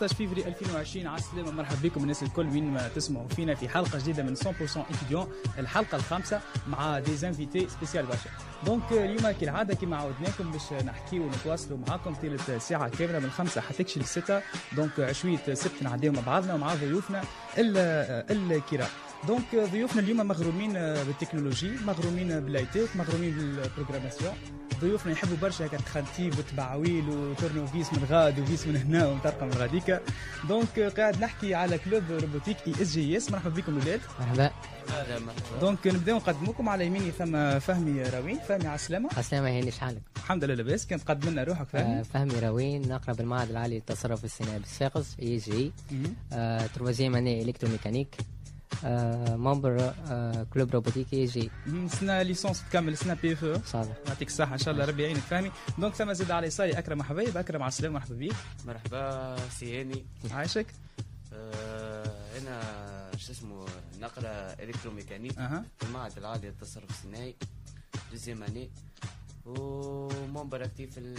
15 فيفري 2020 على السلامة مرحبا بكم الناس الكل وين ما تسمعوا فينا في حلقة جديدة من 100% étudiant الحلقة الخامسة مع des invités spécial برشا donc اليوم كالعادة كما عودناكم باش نحكيو ونتواصلوا معاكم طيلة ساعة كاملة من خمسة حتى لستة. donc عشوية سبت نعديو مع بعضنا ومع ضيوفنا الكرام. donc ضيوفنا اليوم مغرومين بالتكنولوجي مغرومين بالايتيك مغرومين بال programmation. ضيوفنا يحبوا برشا هكا تخنتيب وتبعويل وتورنو فيس من غاد و vis من هنا ومطرقه من غاديكا donc قاعد نحكي على club robotique ISGIS مرحبا بكم الاولاد مرحبا. donc نبداو نقدموكم على يميني ثم فهمي راوين. فهمي على السلامه على السلامه هاني شحالك؟ الحمد لله لاباس. كنت تقدم لنا روحك فهمي؟ آه فهمي راوين نقرا بالمعهد العالي للتصرف الصناعي بالصاغز اي جي آه troisième année électromécanique آه membre آه club robotique ISGI سنه licence تكمل سنه PFE يعطيك الصحه ان شاء الله ربي يعينك فهمي donc ثم زاد على يساري اكرم حبايب اكرم على السلامه مرحبا بك مرحبا سي هاني عايشك آه أنا شو اسمه نقرا électromécanique أها في المعهد العالي للتصرف الصناعي deuxième année و membre actif في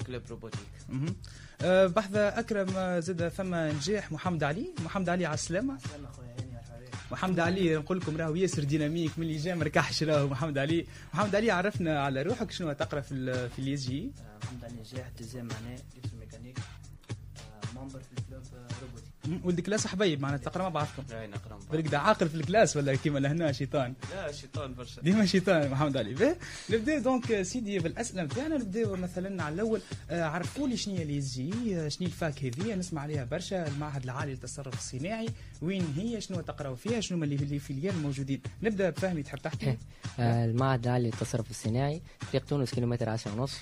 ال club robotique. أه بحذا اكرم زاد ثم نجاح محمد علي محمد علي على السلامه سلام اخويا هاني يا حبيبي محمد علي نقول لكم راهو ياسر dynamique من اللي جا مركحش راهو محمد علي. محمد علي عرفنا على روحك شنو تقرا في في ال ISG آه، محمد علي نجاح deuxième معناه électromécanique membre في ولد classe حبايب معناتها تقرا مع بعضكم راهي نقرا مع بعض. بالك عاقل في ال classe ولا كيما لهنا شيطان. لا شيطان برشا. ديما شيطان محمد علي باهي نبدأ donc سيدي بالاسئله نتاعنا نبداو مثلا على الأول. آه، عرفوا لي شنو هي ال ISG؟ آه، شنو ال fac هذه؟ نسمع عليها برشا. المعهد العالي للتصرف الصناعي. وين هي؟ شنو تقراو فيها؟ شنو هما اللي اللي filières الموجودين نبدأ بفهمي تحب تحكي؟ آه المعهد العالي للتصرف الصناعي طريق تونس كيلومتر 10 ونص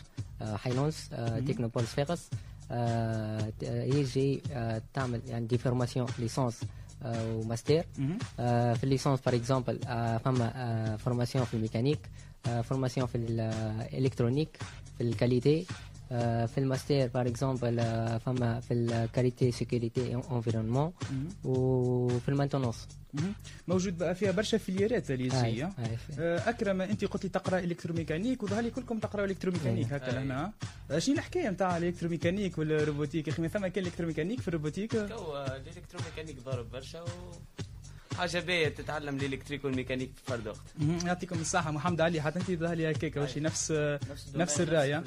آه حينونس آه technopole صفاقس آه ISG آه تعمل يعني des formations licence آه وماستر مهم. آه في ال licence par exemple آه فما آه formation في الميكانيك آه formation في ال électronique في ال qualité آه في ال master par exemple آه فما في ال qualité sécurité environnement مهم. وفي ال maintenance مهم. موجود بقى فيها برشا جي هاي- آه. هاي. آه، أكرم أنت قلت لي تقرأ électromécanique وظهر لي كلكم تقرأوا électromécanique هكا أي. لهنا آه، شنو الحكاية نتاع ال électromécanique وال robotique يا أخي؟ ما ثم كان électromécanique في ال robotique؟ تو ال électromécanique ضارب برشا و حاجة باهية تتعلم ال électrique وال mécanique في فرد وقت. يعطيكم الصحة. محمد علي حتى أنت ظهر لي هكاك وشي نفس آه، ال domaine، نفس الراية.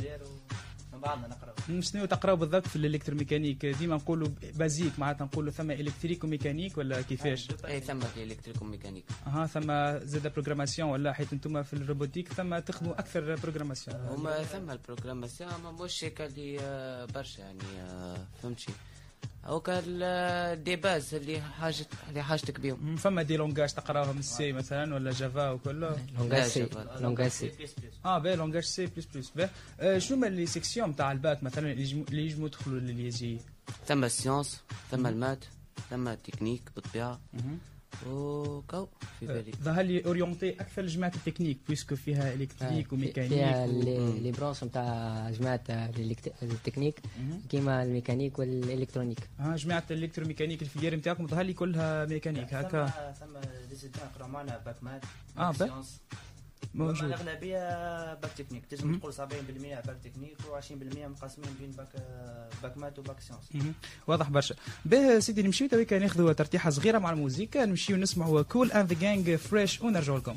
بعضنا نقرأ. مم، شنو تقراو بالضبط في ال électromécanique؟ ديما نقولوا basique معناتها نقولوا ثم électrique و mécanique ولا كيفاش؟ اي ثم في ال électrique و mécanique أها ثم زاد programmation ولا حيت أنتم في ال robotique ثم تخدموا أكثر programmation هما ثم ال programmation ما مش هيك اللي آه، برشا يعني آه، فهمتشي هو كان des bases اللي حاجة اللي حاجتك بيهم. مم، فما des langages تقراوهم ال C مثلا ولا Java وكله؟ langage C C. آه باهي langage C plus plus. باهي آه، شنو هما les sections نتاع الباك مثلا اللي يجمو- يدخلوا لل ISG؟ ثم ال sciences ثم ال maths ثم التكنيك بالطبيعة. وكو في بالي ظهر لي orienté أكثر لجماعه ال technique puisque فيها électrique فيها وميكانيك و... les les branches نتاع جماعة التكنيك. كيما ال mécanique وال électronique آه جماعة ال électromécanique ال filière نتاعكم ظهر لي كلها ميكانيك هكا ثم ثم des étudiants يقراو معنا bac maths آه،. sciences. موجود الأغلبية bac technique. تنجم تقول 70% bac technique و20% مقسمين بين bac bac maths و bac sciences. واضح برشا. به سيدي نمشيو تويكا ناخذوا ترتيحة صغيرة مع الموسيقى. نمشيو نسمعوا Kool and the Gang Fresh ونرجعوا لكم.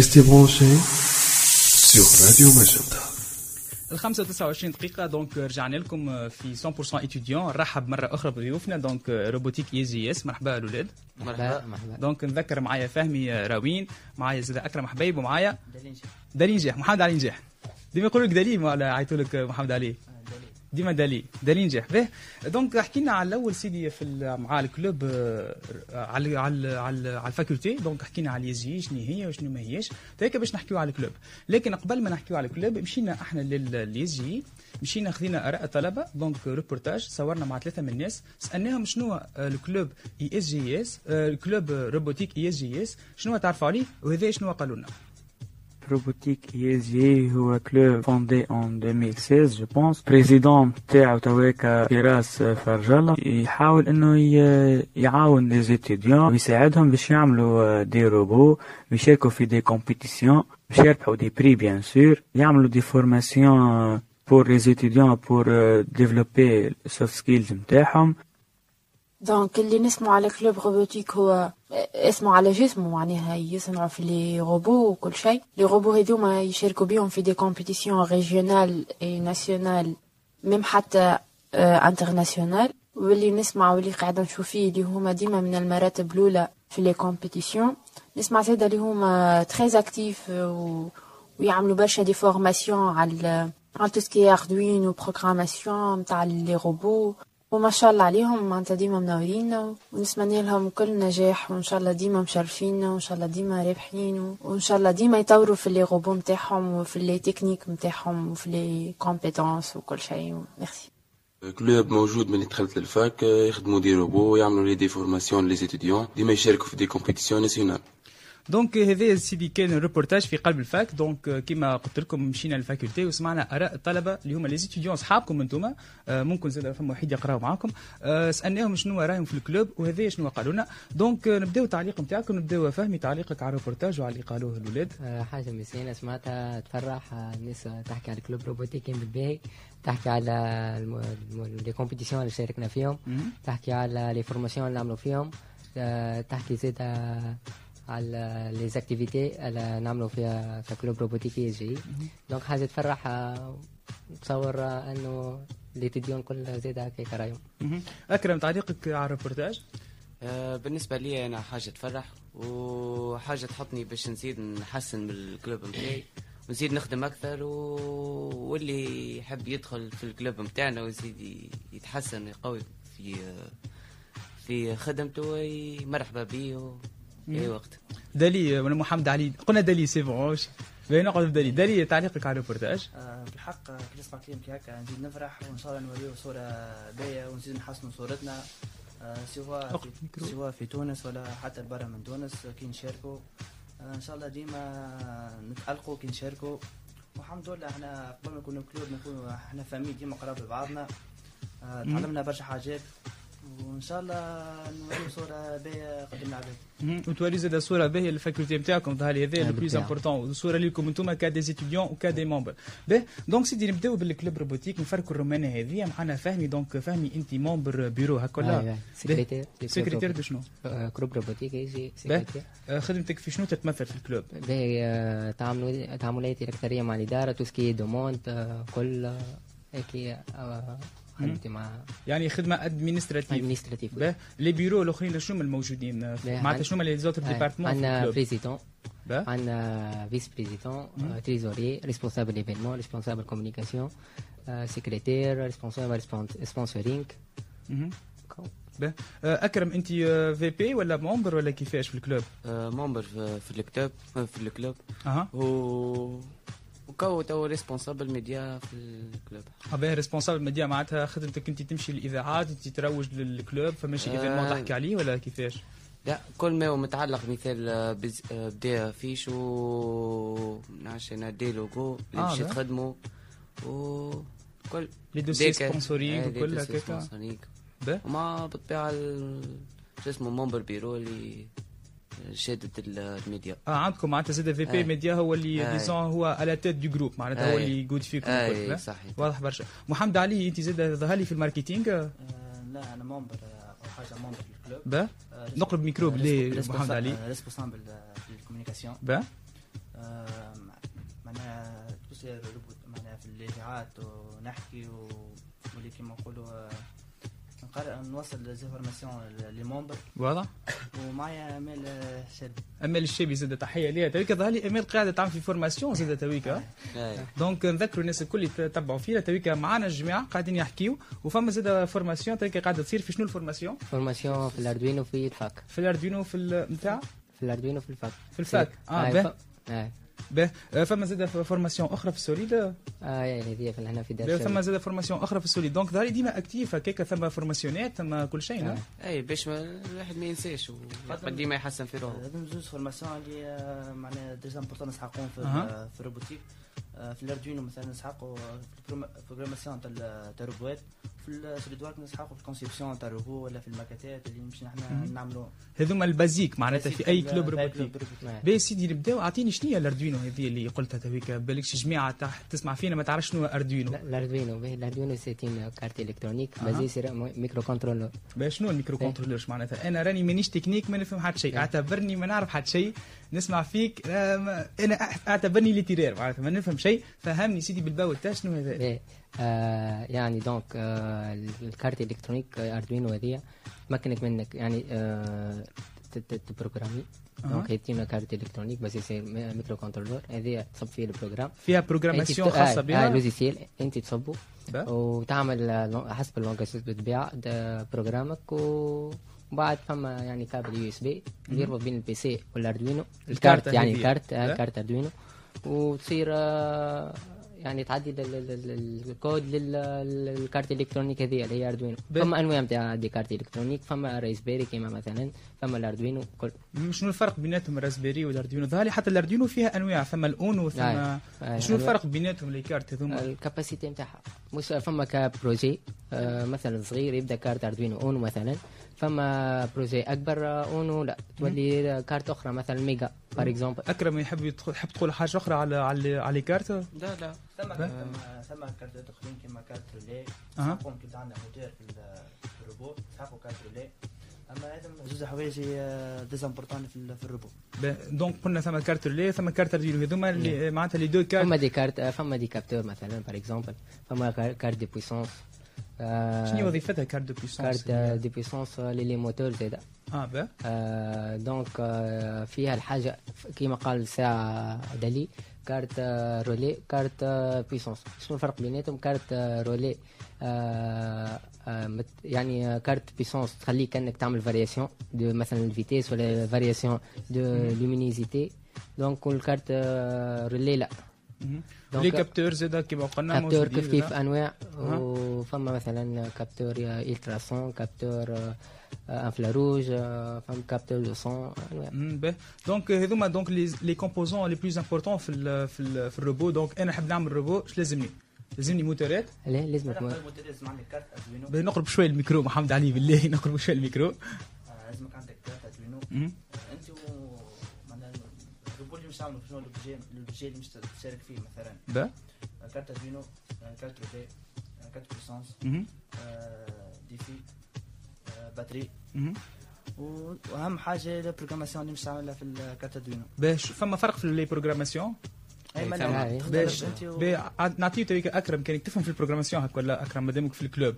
Restez branchés sur Radio Magenta. ال 25 دقيقة donc رجعنا لكم في 100% étudiant نرحب مرة أخرى بضيوفنا donc robotique ISGIS مرحبا الأولاد مرحبا. مرحبا. donc نذكر معايا فهمي راوين معايا زاد أكرم حبيب ومعايا دليل شيء دالي نجاح محمد علي نجاح. ديما يقولوا لك دالي ولا عيطوا لك محمد علي؟ دليل ديما دالي دالي نجاح به donc احكي لنا على الأول سيدي في مع ال club آه، على على على ال faculté. donc حكينا على ال ISG شنو هي وشنو ما هيش. هيك باش نحكيو على ال club. لكن قبل ما نحكيو على ال club مشينا إحنا لل ISG مشينا خذينا آراء الطلبة. donc reportage صورنا مع ثلاثة من الناس. سألناهم شنو آه، ال club ISGIS آه، ال club robotique ISGIS. شنو تعرفوا عليه؟ وهذا شنو قالوا لنا؟ robotique ESG هو club fondé en 2016 je pense président تاعو تواكا فراس فرجالة يحاول انه ي- يعاون les étudiants ويساعدهم باش يعملوا des robots ويشاركوا في des compétitions باش يربحوا des prix bien sûr يعملوا des formations pour les étudiants pour euh, développer soft skills نتاعهم donc اللي نسمع على club robotique هو اسمه على جسمه معناها يصنعوا في لي روبو وكل شيء لي روبو هذوما يشاركوا بيهم في des compétitions régionales et nationales même حتى internationales واللي نسمع واللي قاعدة نشوف فيه اللي هما ديما من المراتب الأولى في les compétitions نسمع زادا اللي هما très actifs و... ويعملوا برشا des formations على على tout ce qui est Arduino و programmation نتاع لي روبو وما شاء الله عليهم معناتها ديما منورين ونتمنى لهم كل نجاح وإن شاء الله ديما مشرفين وإن شاء الله ديما رابحين وإن شاء الله ديما يطوروا في لي روبو نتاعهم وفي لي تكنيك نتاعهم وفي les compétences وكل شيء. merci club موجود من دخلت لل fac يخدموا des robots يعملوا لي des formations les étudiants ديما يشاركوا في des compétitions nationales donc هذا سيدي كان ريبورتاج في قلب ال fac donc كما قلت لكم مشينا لل faculté وسمعنا اراء الطلبه اللي هما les étudiants اصحابكم أنتم ممكن زاد فما واحد يقراو معاكم سالناهم شنو رايهم في ال club وهذا شنو قالوا لنا donc نبداو التعليق نتاعكم نبداو فهمي تعليقك على الريبورتاج وعلى اللي قالوه الاولاد حاجة مسينة سمعتها تفرح الناس تحكي على ال club robotique كان بالباهي تحكي على les compétitions اللي شاركنا فيهم. تحكي على les formations اللي عملوا فيهم تحكي آه، على les activités اللي نعملوا فيها ك club robotique ISG donc حاجة تفرح نتصور انه les étudiants كل زيد هكاك رايهم. اكرم تعليقك على الريبورتاج بالنسبة لي أنا حاجة تفرح وحاجة تحطني باش نزيد نحسن من ال club نتاعي ونزيد نخدم أكثر و... واللي يحب يدخل في ال club نتاعنا ويزيد يتحسن ويقوي في في خدمته مرحبا بيه أي وقت. دالي ولا محمد علي. قلنا دالي c'est bon باين نقعد بدالي دالي تعليقك على الريبورتاج. آه، في الحق آه، كي نسمع كلامك هكا نزيد نفرح وإن شاء الله نوريو صورة باهيه ونزيد نحسنوا صورتنا. آه، سواء في. سواء في تونس ولا حتى برا من تونس كي نشاركوا آه، إن شاء الله ديما نتالقوا كي نشاركوا والحمد لله إحنا قبل ما نكونوا club نكونوا إحنا famille ديما قراب لبعضنا. تعلمنا برشا حاجات. وإن شاء الله نوريو صورة باهيه قدام العباد. وتوري زاد صورة باهيه لل faculté نتاعكم ظهر لي هذا le plus بالطبع. important الصورة ليكم أنتم كا des étudiants وكا des membres باهي donc سيدي نبدأو بال club robotique. نفركوا الرومانه هذه. معنا فهمي. donc فهمي انت membre bureau هكا ولا secrétaire secrétaire de شنو؟ club robotique. secrétaire خدمتك في شنو تتمثل في ال club؟ باهي آه، تعامل- تعاملاتي الأكثرية مع الإدارة tout ce qui demande آه، كل آه، هيك آه، خدمتي مع يعني خدمة administrative باهي les bureau الأخرين شنو الموجودين؟ آه، معناتها عن- شنو les autres départements في عندنا ال club؟ président. عندنا vice président trésorier responsable événement responsable communication secrétaire responsable sponsoring. آه، أكرم أنت VP ولا membre ولا كيفاش في ال club؟ آه، membre في في الكتاب آه، في ال club. أها. و وكو تو responsable média في ال club باهي responsable média معناتها خدمتك أنت تمشي للاذاعات انت تروج لل club فماشي آه. événement تحكي عليه ولا كيفاش؟ لا كل ما هو متعلق مثال آه، بز- آه، ب des affiches و نعرفش أنا des logos اللي آه، باش. تخدموا و كل les dossiers sponsoring آه، لي وكل هكاك. وما بالطبيعة ال- شو اسمه membre bureau اللي ال- الميديا. آه عندكم معناتها زاد VP أي. ميديا هو اللي. disons هو على tête de groupe معناتها هو أي. اللي يقود فيكم اي الكل صحيح. واضح برشا. محمد علي انت زاد ظهر لي في ال marketing؟ آه، لا أنا membre آه، اول حاجة membre في ال club با؟ آه، نقرب ميكرو آه، ريسبو- محمد علي. آه، responsable آه، في ال communication با؟ آه، معناها تصير معناها في الاذاعات ونحكي و- واللي كيما نقولوا آه، نقرأ نوصل les informations les membres. واضح ومعايا امال آه، شاب. امال الشابي زاد تحيه ليها تويكا ظهر لي امال قاعدة تعمل في formation زاد تويكا أي. donc نذكروا الناس الكل يتبعوا فينا. تويكا معانا الجماعه قاعدين يحكيوا وفما زاد formation تويكا قاعدة تصير في شنو ال formation؟ formation في ال Arduino في ال fac. في ال Arduino في نتاع في ال Arduino في ال fac. في ال fac. آه آه. به آه. آه، فما زاد formation أخرى في ال Solid آه يعني هذه في هنا في دار الشام. زاد formation أخرى في ال Solid donc لي ديما actif هكاك ثم formation ات ثم كل شيء آه. نعم اي باش ما الواحد ما ينساش ديما يحسن في روحه هذم زوج formation اللي آه، معناها déjà importants نسحقون في أها. في ال robotique آه، في ال Arduino مثلا نسحقوا في ال programmation تاع ال- تاع الروبوات. في ال SolidWorks نسحقوا في ال conception تاع الروبو ولا في الماكاتات اللي مش نحن. نعملوا. هذوما ال basiques معناتها في أي club robotique آه. باهي سيدي نبداو. أعطيني شنو هي ال Arduino هذه اللي قلتها تويكا بالكش جماعة تحت تسمع فينا ما تعرفش شنو هو Arduino لا، ال Arduino. به ال Arduino une carte électronique. basée sur microcontrôleur باهي شنو ال microcontrôleur ش معناتها أنا راني مانيش تكنيك ما نفهم حتى شيء. أعتبرني ما نعرف حتى شيء. نسمع فيك آه، أنا أعتبرني littéraire معناتها ما نفهم شيء. فهمني سيدي بالباو تاع شنو هذا؟ باهي. آه يعني donc آه ال carte électronique آه، Arduino هذه تمكنك منك يعني آه تبروغرامي. donc هيتينا carte électronique basée sur microcontrôleur هذه تصب فيه ال programme فيها ت- خاصة آه، بها. لوزيسيال انت تصبه. وتعمل آه، حسب بتبيع ده بروجرامك و- وبعد فما يعني كابل يو اس بي يربط بين البي سي والاردوينو الكارت الكارت يعني. الكارت لا؟ آه كارت اردوينو وتصير آه، يعني تعدي الكود لل- للكارت الإلكترونيك هذه اللي هي اردوينو فما أنواع نتاع دي كارت إلكترونيك فما ريسبيري كيما مثلا فما الاردوينو كل شنو الفرق بيناتهم الراسبيري والاردوينو ظهر لي حتى الاردوينو فيها أنواع ثم الاونو ثم آه. آه، شنو أنواع. الفرق بيناتهم les cartes هذوما ال capacité نتاعها فما ك projet آه مثلا صغير يبدأ carte Arduino Uno مثلا فما projet أكبر آه، Uno لا. تولي آه، كارت أخرى مثلا Mega par exemple أكرم يحب يدخل يحب تقول حاجة أخرى على على على كارت؟ لا لا. ثم. ثم ثم كارتات اخرين كيما كارت أها. نسحقهم كي عندنا موتور في ال- في الروبو نسحقوا carte relais أما هذا زوج حوايج des importants في ال- في ال robot donc قلنا ثم carte relais ثم carte Arduino هذوما اللي معناتها les deux cartes. فما des cartes آه، فما des capteurs مثلا par exemple فما كار- carte de puissance شنو وظيفتها carte de puissance carte آه، de puissance آه، لل les moteurs زاده آه با آه، donc آه، فيها الحاجة كما قال ساعة دالي كارت آه، relais carte آه، puissance شنو الفرق بيناتهم كارت آه، relais آه، آه، مت- يعني آه، carte puissance تخليك كانك تعمل variation de مثلا ال vitesse ولا variation de luminosité donc وال carte آه، relais لا les capteurs زاد كيما قلنا capteur كيف كيف. انواع. وفما مثلا capteur ultrason capteur infrarouge فما capteur de son انواع. donc هذوما donc les composants les plus importants في ال في ال في ال robot donc أنا نحب نعمل روبو اش لازمني؟ لازمني موتورات؟ لا لازمك الموتور لازم عندك carte Arduino باهي نقرب شوية الميكرو محمد علي بالله نقرب شوية الميكرو. آه، لازمك عندك carte Arduino مش تعملوا شنو ال projet ال projet اللي مش تشارك فيه مثلا. آه، carte Arduino آه، كارت آه، كارت. آه، des batteries وأهم حاجة ال programmation اللي مش في ال carte Arduino باش فما فرق في les programmations باش- باش أنت و- باهي، عاد نعطيه تويك أكرم. كانك تفهم في ال programmation هكا ولا أكرم مادامك في ال club؟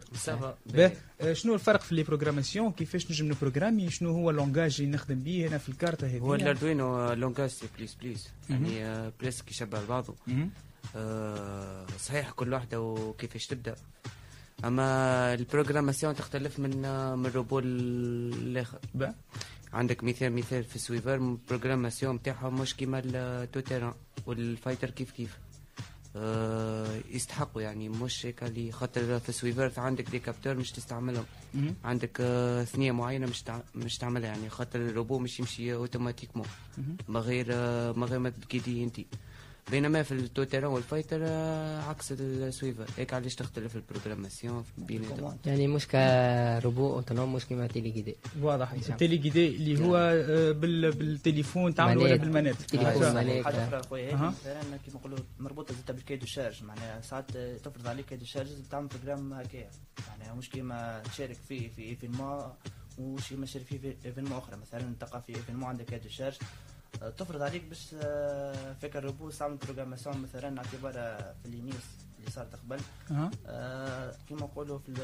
آه، شنو الفرق في les programmations كيفاش نجم نبروغرامي شنو هو ال langage اللي نخدم به هنا في الكارت هذه هو ال Arduino langage C plus plus. يعني آه، plus يشبه بعضه. مهم. آه، صحيح كل واحدة وكيفاش تبدأ. أما ال programmation تختلف من آه، من روبو للاخر با. عندك مثال مثال في suiveur ال programmation نتاعهم مش كيما ال tout-terrain وال fighter كيف كيف. آه، يستحقوا يعني مش هيك اللي خاطر في suiveur عندك des capteurs مش تستعملهم. عندك آه، ثنية معينة مش تع... مش تعملها يعني خاطر الروبو مش يمشي automatiquement مهم. ما غير آه، ما غير ما تقيدي انت بينما في ال tout-terrain وال fighter آه، عكس ال suiveur. هيك علاش تختلف ال programmation بيناتهم؟ يعني مش ك robot autonome مش كيما téléguidé واضح ال téléguidé اللي هو آه، بال بالتليفون تعمل ولا manette. بال manette تليفون آه. manette. حاجة أخرى خويا. مثلا كيما نقولوا مربوطة زادا بال cahier des charges معناها ساعات تفرض عليك cahier des charges تعمل programme هكايا معناها مش كيما تشارك فيه في événement وش كيما تشارك فيه في événement أخرى. مثلا تلقى في événement عندك cahier des charges آه، تفرض عليك باش آه، فيك الروبو تعمل programmation مثلا اعتبارها في ال ENIS اللي صارت قبل. آه، كيما نقولوا في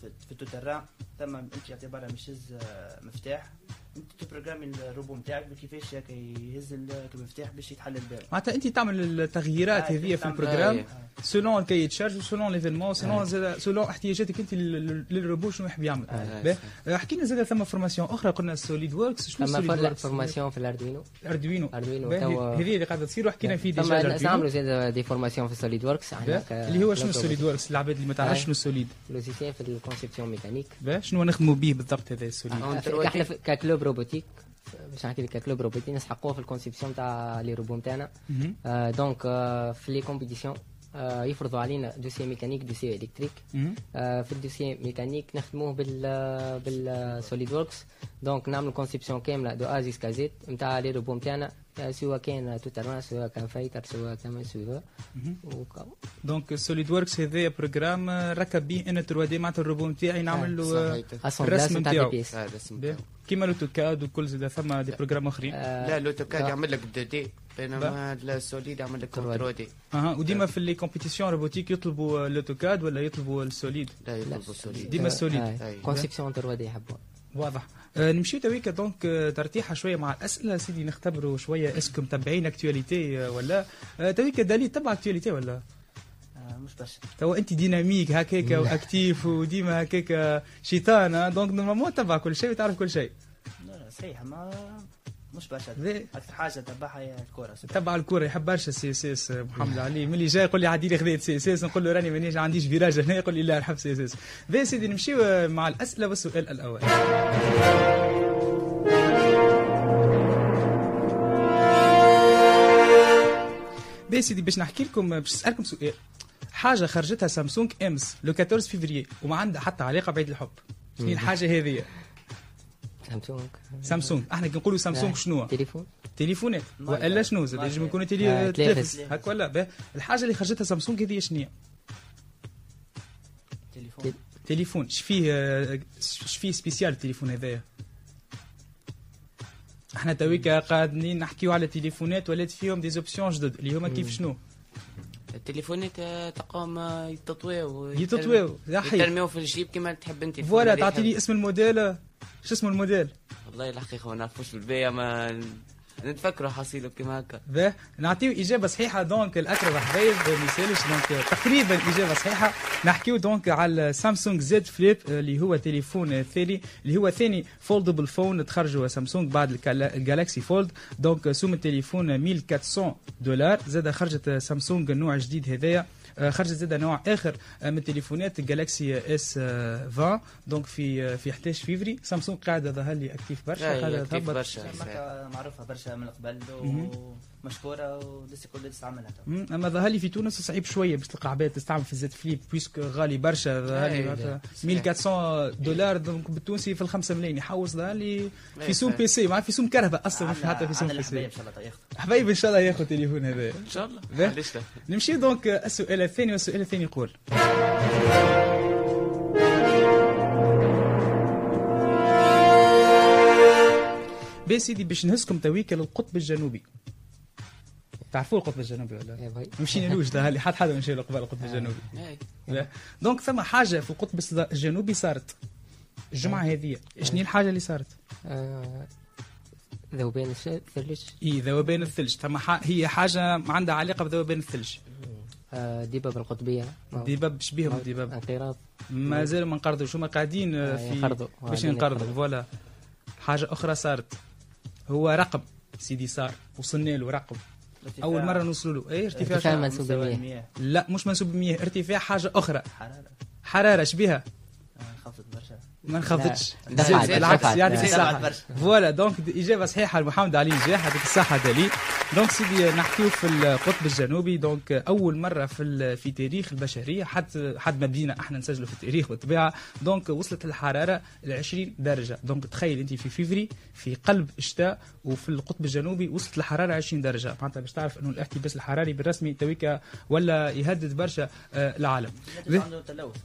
في- ال tout-terrain ثم أنت اعتبارها مش هز آه، مفتاح أنت تبروغرامي الروبو نتاعك كيفاش يهز ال- المفتاح باش يتحل الباب معناتها أنت تعمل التغييرات آه، هذه في ال programme آه. selon ال cahier des charges و selon l'événement selon زاد- selon احتياجاتك انت لل- للروبو شنو يحب يعمل آه. احكي لنا زاد ثم formation أخرى قلنا SolidWorks شنو Works formation في ال Arduino Arduino Arduino باهي. توا هذه اللي قاعدة تصير وحكينا فيه ثم déjà نعملوا ال Arduino زاد des formations في SolidWorks. اللي هو شنو SolidWorks العباد اللي ما تعرفش آه. شنو Solid logiciel في ال conception mécanique. شنو نخدموا به بالضبط هذا ال Solid آه. إحنا ك club robotique باش نحكي لك ك club robotique نسحقوه في ال conception تاع les robots نتاعنا. آه، donc آه، في les compétitions آه، يفرضوا علينا dossier mécanique dossier électrique. آه، في ال dossier mécanique نخدموه بال بال SolidWorks donc نعملوا conception كاملة de A jusqu'à Z نتاع les robots نتاعنا آه، سواء كان tout-terrain سواء كان fighter سواء كان سواء donc SolidWorks هذا programme ركب به أنا 3 D معناتها الروبو نتاعي نعمل له آه، الرسم نتاعو. آه،. كيما l'AutoCAD وكل زاد ثم des programmes أخرين. لا l'AutoCAD. يعمل لك 2 D. بينما ال Solid يعمل لك 3 D أها وديما في les compétitions robotiques يطلبوا l'AutoCAD ولا يطلبوا ال Solid لا يطلبوا ال Solid ديما ال Solid. conception 3 D يحبوها واضح آه نمشيو تويكا donc آه، ترتيحه شوية مع الاسئله سيدي نختبروا شوية اسكم متابعين actualité آه، ولا تويكا دالي تبع actualité ولا مش برشا توا انت dynamique هكاك و actif وديما هكاك شيطان donc normalement تبع كل شيء وتعرف كل شيء صحيح ما مش برشا. أكثر حاجة تبعها هي الكره تبع الكره يحب برشا ال CSS محمد علي. ملي جاي يقول لي عادي لي خذيت CSS نقول له راني مانيش ما عنديش virage هنا يقول لي لا نحب CSS. سيدي نمشيو مع الأسئلة والسؤال الأول. باهي سيدي باش نحكي لكم باش نسألكم سؤال. حاجة خرجتها سامسونج إمس le 14 فيفري وما عندها حتى علاقة بعيد الحب. شنو الحاجة هذه؟ Samsung Samsung إحنا كي نقولوا سامسونج آه. شنو تليفون. تليفونات وإلا. شنو؟ زاد ما يجب يبقى. يكون آه، تلي تلفز. تلفز هكا ولا. الحاجة اللي خرجتها سامسونج هذه شنو هي؟ تليفون. تليفون. اش فيه آه، اش فيه spécial التليفون هذايا؟ إحنا تويكا قاعدين نحكيو على تليفونات ولات فيهم des options جدد. اللي هما كيف شنو؟ التليفونات آه، تقوم آه، يتطويو. يتطويو. يا حي يترميو في الجيب كما تحب أنت. voilà ال phone اللي تعطي لي يحب. اسم الموديل. شو اسمه الموديل؟ والله الحقيقة ما نعرفوش بالبيع ما نتفكروا حصيله كما هكا. باهي نعطيو إجابة صحيحة donc الاكرم حبايب ما يسالش donc تقريبا إجابة صحيحة. نحكيو donc على Samsung Z Flip اللي هو تليفون ثاني اللي هو ثاني foldable phone تخرجوا سامسونج بعد ال Galaxy Fold donc سوم التليفون 1400 دولار. زاد خرجت سامسونج نوع جديد هذايا. خرجت زاد نوع اخر من تليفونات ال Galaxy S 20 donc في آه، في 11 فيفري. سامسونج قاعدة ظهر لي active برشا قاعدة active تهبط. برشا معروفة برشا من قبل ومشكورة ولسه كل تستعملها أما ظهر لي في تونس صعيب شوية باش تلقى عباد تستعمل في ال Z Flip puisque غالي برشا ظهر لي أي، معناتها. صحيح. 1400 دولار donc بالتونسي في الخمسة ملايين يحوس ظهر لي في أي، سوم. PC معناتها في سوم كرهبه أصلا مش حتى في سوم بي سي. الحبايب إن شاء الله ياخذ حبايبي إن شاء الله ياخذ تليفون هذا. إن شاء الله. نمشي دونك السؤال الثاني والسؤال الثاني يقول. بي سيدي باش نهزكم تويكا للقطب الجنوبي. تعرفوا القطب الجنوبي ولا باي. مشينا لوش ده اللي حد حدا مشي له قبل القطب الجنوبي. لا. دونك ثم حاجة في القطب الجنوبي صارت. الجمعة هذه شنو الحاجة اللي صارت؟ آه، ذوبان الثلج. إي ذوبان الثلج. ثم هي حاجة عندها علاقة بذوبان الثلج. آه، دباب القطبية. دباب شبيهم دباب انقراض ما زالوا ما انقرضوش هما قاعدين آه، آه، في. باش ينقرضوا. فوالا. حاجة أخرى صارت. هو رقم سيدي صار. وصلنا له رقم. أول مرة نوصلوا له. اي ارتفاع ارتفاع؟ منسوب المياه. لا مش منسوب المياه ارتفاع حاجة أخرى. حرارة. حرارة شبيها آه، خفضت برشا. ما انخفضتش بالعكس. يعطيك الصحة. voilà donc إجابة صحيحة لمحمد علي نجاح يعطيك الصحة allez donc سيدي نحكيو في القطب الجنوبي. donc أول مرة في في تاريخ البشرية حد حد ما بدينا أحنا نسجلوا في التاريخ بالطبيعة. donc وصلت الحرارة ل 20 درجة. donc تخيل أنت في فيفري في قلب الشتاء وفي القطب الجنوبي وصلت الحرارة 20 درجة. معناتها باش تعرف أنه الإحتباس الحراري بالرسمي تويكا ولا يهدد برشا آه، العالم. عنده تلوث.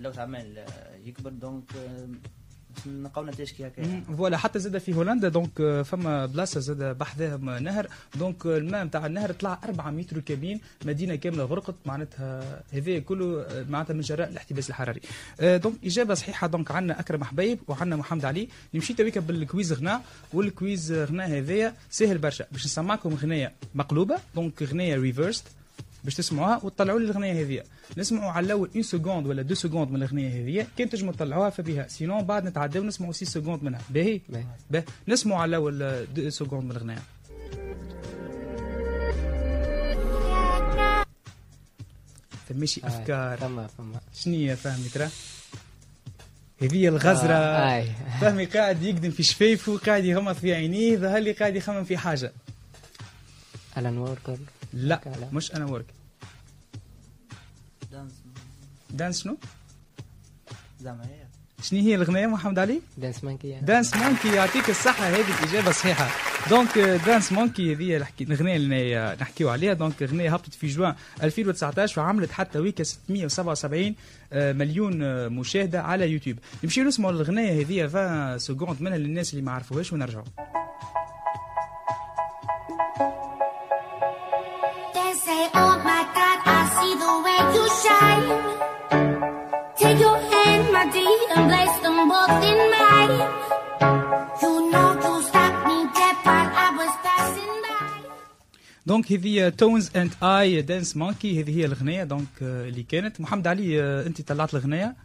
التلوث عمال آه، يكبر donc آه، نلقاو نتائج كي هكا. voilà حتى زاد في هولندا donc آه، فما بلاصة زاد بحذاهم نهر. donc الماء نتاع النهر طلع 4 متر كابين مدينة كاملة غرقت معناتها هذا كله معناتها من جراء الاحتباس الحراري. donc إجابة صحيحة donc عندنا أكرم حبيب وعندنا محمد علي. نمشي تويك بال quiz غناء. وال quiz غناء هذايا سهل برشا. باش نسمعكم غناية مقلوبة donc غناية reversed باش تسمعوها وتطلعوا لي الأغنية هذه. نسمعوا على الأول 1 seconde ولا 2 seconde من الأغنية هذه. كان تنجموا تطلعوها فبها. sinon بعد نتعداو نسمعوا 6 seconde منها. باهي؟ باهي. نسمعوا على الأول 2 seconde من الأغنية. فماشي أفكار؟ فما فما. شنية فهمي ترى هذه الغزرة. آه،. فهمي قاعد يقدم في شفايفه قاعد يغمض في عينيه ظهر لي قاعد يخمم في حاجة. Alan Walker لا لا. مش Alan Walker dance dance شنو؟ زعما هي شنو هي الأغنية محمد علي؟ Dance Monkey Dance Monkey يعطيك الصحة هذه الإجابة صحيحة. donc Dance Monkey هذه الأغنية اللي نحكيو عليها. donc أغنية هبطت في جوان 2019 وعملت حتى ويكا 677 آه، مليون آه، مشاهدة على يوتيوب نمشيو نسمعوا الأغنية هذه 20 seconde منها للناس اللي ما عرفوهاش ونرجعوا. donc هذه Tones and I Dance Monkey هذه هي الأغنية donc اللي كانت محمد علي أنت طلعت الأغنية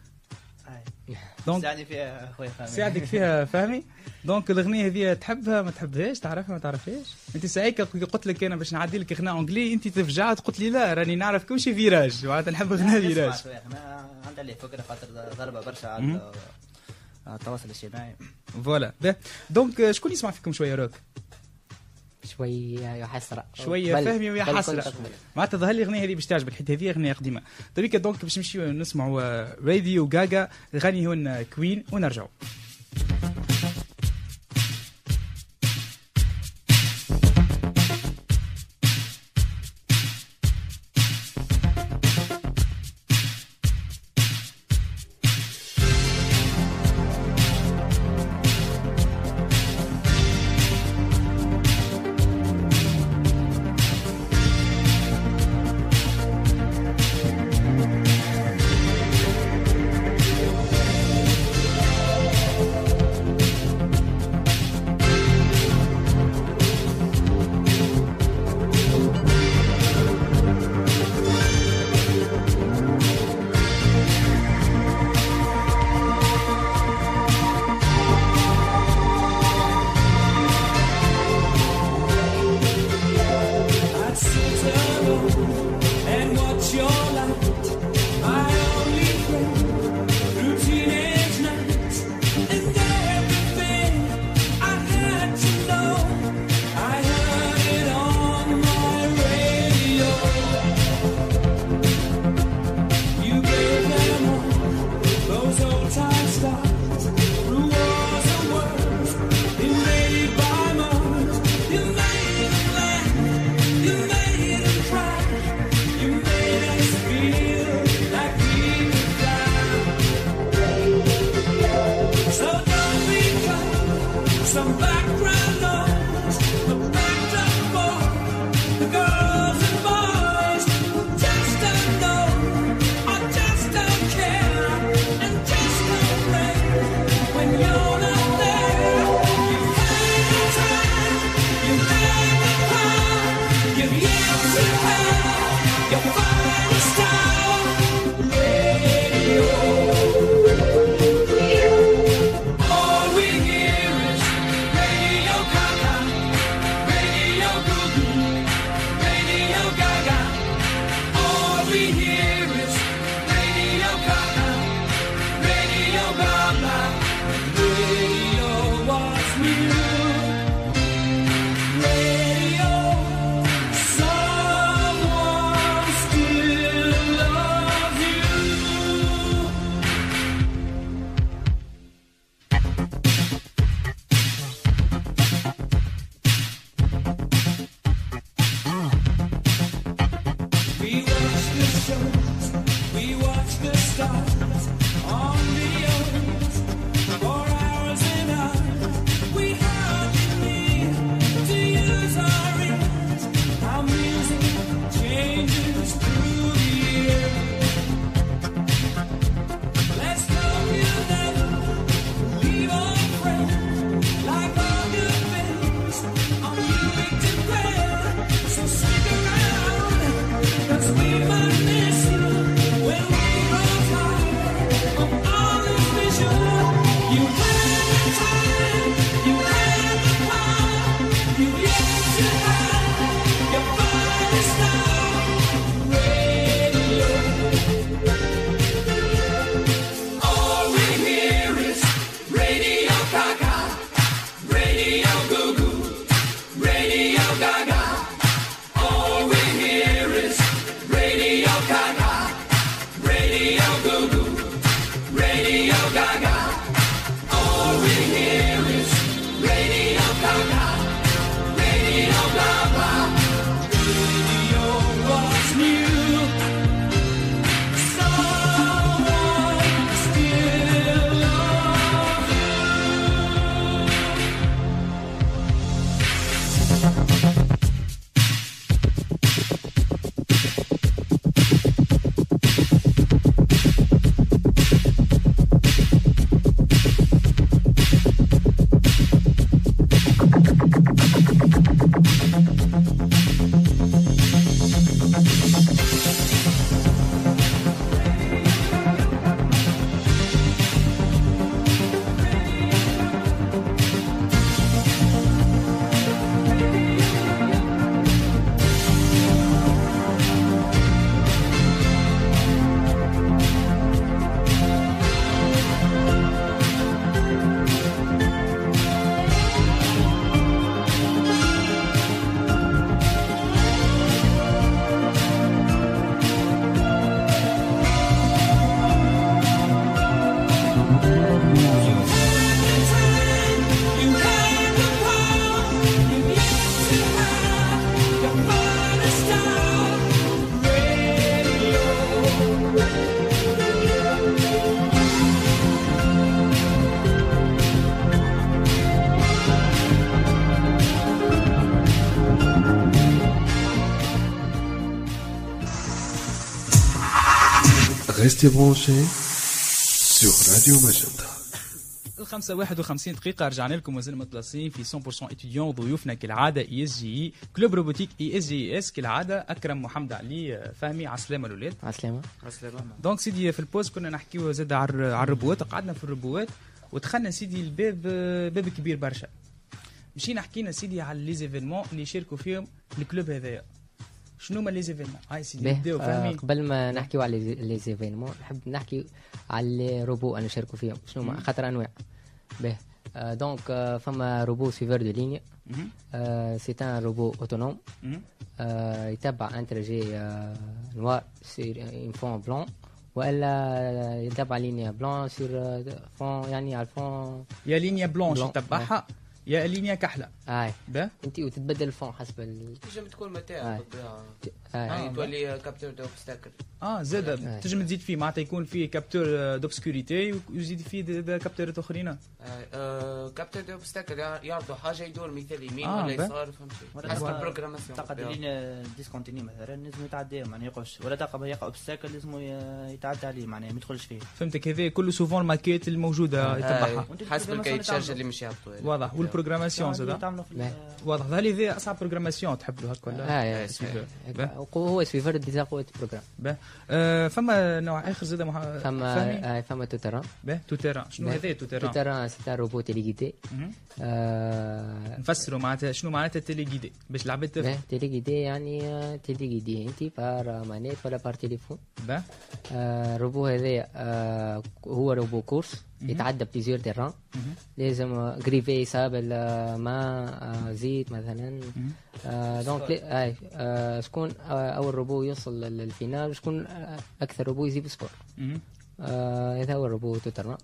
هاي donc ساعدني فيها اخويا فهمي ساعدك فيها فهمي donc الاغنيه هذه تحبها ما تحبهاش تعرفها ما تعرفهاش انت ساعيك قلت لك أنا باش نعدي لك غناء anglais انت تفجعت قلت لي لا راني نعرف كل شيء virage. معناتها نحب نسمع virage. عندي عليه فكرة خاطر ضربة برشا على التواصل الاجتماعي voilà. donc شكون يسمع فيكم شوية روك؟ شوية يحسرة شوية بل- فهمي ويا حسرة. معناتها ظهر لي الاغنيه هذه باش تعجبك حيت هذه أغنية قديمة. طريقه donc باش نمشيو نسمعوا آه، Radio Ga Ga غني هون Queen ونرجعوا Restez branchés sur Radio Magenta. الخمسة 51 دقيقة رجعنا لكم وزلنا متلاصقين في 100% étudiant ضيوفنا كالعادة اي اس جي كلوب روبوتيك اي اس جي اس كالعادة أكرم محمد علي فهمي على السلامة الاولاد عسلامة. عسلامة. donc سيدي في ال pause كنا نحكيو زاد على الر- على الربوات قعدنا في الربوات ودخلنا سيدي الباب باب كبير برشا. مشينا حكينا سيدي على les événements اللي يشاركوا فيهم ال club هذايا. شنو هما les événements؟ هاي سيدي باهي نبداو آه، فهمي. قبل ما نحكيو على les événements نحب نحكي على الروبو اللي نشاركوا فيهم شنو هما خاطر أنواع. باهي آه، donc آه، فما robot suiveur de ligne مهم. c'est un robot autonome مهم. آه، يتبع un trajet noir sur un fond blanc والا يتبع ligne blanche sur fond يعني على ال fond يا ligne blanche blanc. يتبعها يا ligne كحلة. آي. bah أنت وتتبدل ال fond حسب ال تنجم تكون متاع آه. آه. يعني تولي capteur d'obstacle آه زاد. آه. تنجم تزيد فيه معناتها يكون فيه capteur d'obscurité ويزيد فيه capteur ات اخرين capteur d'obstacle يعرضوا حاجة يدور مثال يمين آه، ولا. يسار فهمتي ولا حسب ال programmation تعقد ligne discontinue مثلا لازم يتعدى ما يقعش ولا تقع يقع obstacle لازم يتعدى عليه معناها ما يدخلش فيه. فهمتك. هذا كله suivant ال maquette الموجودة يتبعها. وانت حسب ال programmation ال cahier de charges تعمله. اللي مش يعطوا واضح. وال programmation اللي زاد تعمله في واضح. هل هذا أصعب programmation تحب له؟ هكا ولا؟ آه آه،. هو suiveur déjà قوة programme bah. آه فما نوع آخر زاد مح... فما آه، فما tout terrain bah tout terrain شنو. هذا tout tout terrain terrain c'est un robot téléguidé. آه، نفسروا معناتها شنو معناتها téléguidé باش العباد تفهم téléguidé يعني آه، téléguidé انت par manette ولا par téléphone آه، الروبو هذا آه، هو robot course يتعدى plusieurs terrains مهم. لازم gravier sable آه، ماء آه، زيت مثلا. donc شكون آه، أول روبو يوصل لل finale شكون أكثر روبو يجيب score هذا هو ال robot tout terrain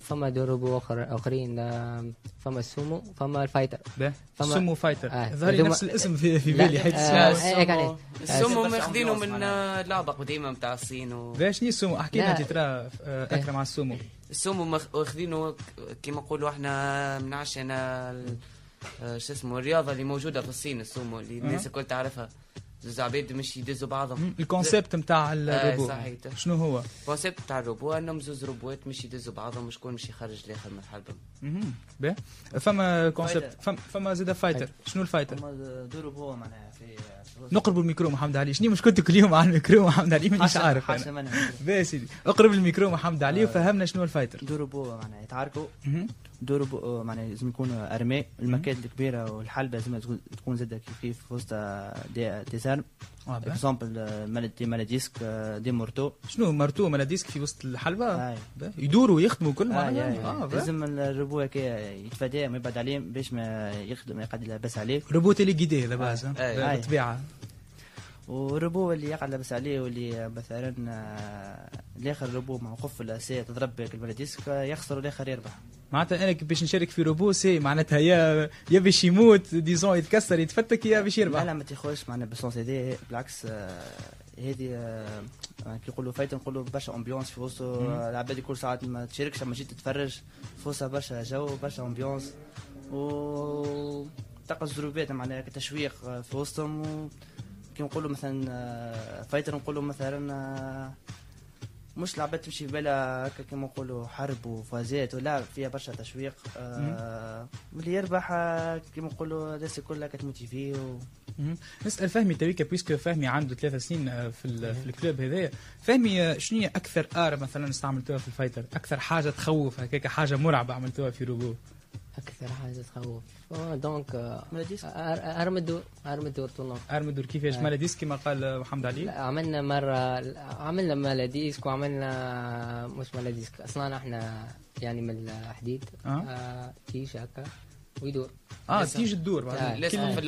فما deux robots اخر آخرين آه، فما السومو فما ال fighter. فما- سمو fighter. آه، ظهر هذوما- نفس الاسم في, في بالي حيت آه، آه، آه. ماخذينه من آه، لعبة قديمة نتاع الصين و... باش شنو السمو احكي لنا. انت ترى آه، اكرم على السمو السمو ماخ- واخذينه ك- كيما نقولوا إحنا من آه، شو اسمه الرياضة اللي موجودة في الصين السمو اللي الناس الكل تعرفها. زوز عباد مش يدزوا بعضهم. ال concept نتاع الروبو صحيح. شنو هو؟ ال concept تاع الروبو انهم زوز روبوات مش يدزوا بعضهم وشكون مش يخرج الآخر من الحلبة مهم. bah فما concept. فما, فما زاد fighter. شنو ال fighter؟ هما deux robots معناها في نقرب الميكرو محمد علي. شنو مشكلتك اليوم على الميكرو محمد علي؟ مانيش عارف. حاشا أنا منها. bah سيدي. اقرب الميكرو محمد علي وفهمنا شنو ال fighter. deux robots معناها يتعاركوا. مهم. deux robots معناها لازم يكونوا armés المكات الكبيرة والحلبة لازم تكون- تكون زادة كيف كيف في وسط des des armes آه، par exemple des marteaux شنو marteau meule à disque في وسط الحلبة آي. با. يدوروا يخدموا كل آه، آه يا. با. لازم الروبو هكا يتفادى ما يبعد عليه باش ما يخدم يقعد لاباس عليه robot téléguidé لاباس آه. آه. بالطبيعة والروبو اللي يقعد لاباس عليه واللي مثلا آه، الآخر روبو موقف ولا سي تضرب بك ال meule à disque يخسر والآخر يربح. معناتها أنا باش نشارك في robot c'est معناتها يا يا باش يموت disons يتكسر يتفتك يا باش لا يربح. لا ما تاخذش معنا بال sens هذا بالعكس آه، هذه آه، كي يقولوا fighter نقولوا برشا ambiance في وسطه آه، العباد الكل ساعات ما تشاركش اما جيت تتفرج في وسطها برشا جو برشا ambiance و تلقى الزروبات معناها كتشويق في وسطهم. كي نقولوا مثلا آه، fighter نقولوا مثلا آه، مش لعبات تمشي في بالها هكا كيما نقولوا حرب وفازات ولا فيها برشا تشويق آه، واللي يربح آه، كيما نقولوا الناس الكل هكا ت motivé و... نسال فهمي تويكا puisque فهمي عنده ثلاثة سنين آه، في ال- في ال club هذايا. فهمي آه، شنو هي أكثر arme مثلا استعملتوها في ال fighter؟ أكثر حاجة تخوف هكاك حاجة مرعبة عملتوها في روبو؟ أكثر حاجة تخوف آه، دونك آه، مالاديسك. أر- أرم الدور أرم الدور طول ارمدور كيفاش آه. مالا ديسك كما قال آه، محمد علي عملنا مرة عملنا مالاديسك وعملنا مش مالاديسك أصلا إحنا يعني من الحديد آه. آه. تيش هكا ويدور آه. تيجي الدور آه. معناتها. لسه كل- في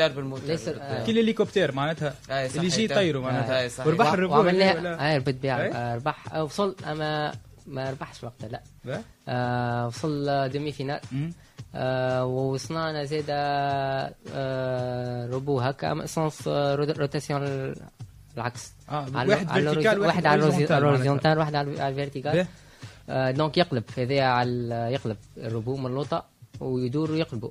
ليس- آه. كل الهليكوبتر معناتها آه، اللي يجي. يطيروا معناتها آه،. وربح وع- الروبو وعملنا ولا- آه بالطبيعه إيه؟ آه، ربح آه، وصل أما ما ربحش وقتها لا. آه وصل demi-finale. آه وصنعنا زيد آه روبو هكا sens rotation العكس. واحد على vertical واحد على. ال horizontal واحد على ال vertical. باه. آه donc يقلب. هذا على يقلب الروبو من اللوطة. ويدور ويقلبوا.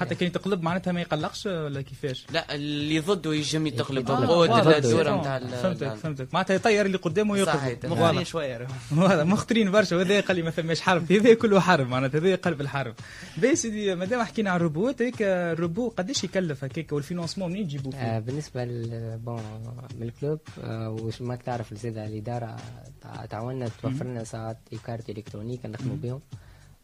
حتى كان تقلب معناتها ما يقلقش ولا كيفاش؟ لا اللي ضده يجم يتقلب. يتقلب. قوة آه،. الدورة نتاع ال- فهمتك فهمتك. معناتها يطير اللي قدامه ويقلب. صحيح. مخطرين شوية هذا مخطرين برشا. وهذا قال لي ما فماش حرب هذا كله حرب معناتها هذا قلب الحرب باهي سيدي مادام حكينا على الروبوت هيك الروبو قداش يكلف هكاك؟ وال financement منين تجيبوا آه ل- bon من ال club آه وش ما تعرف زيد الإدارة تع- تعاوننا توفر لنا ساعات cartes électroniques نخدموا بهم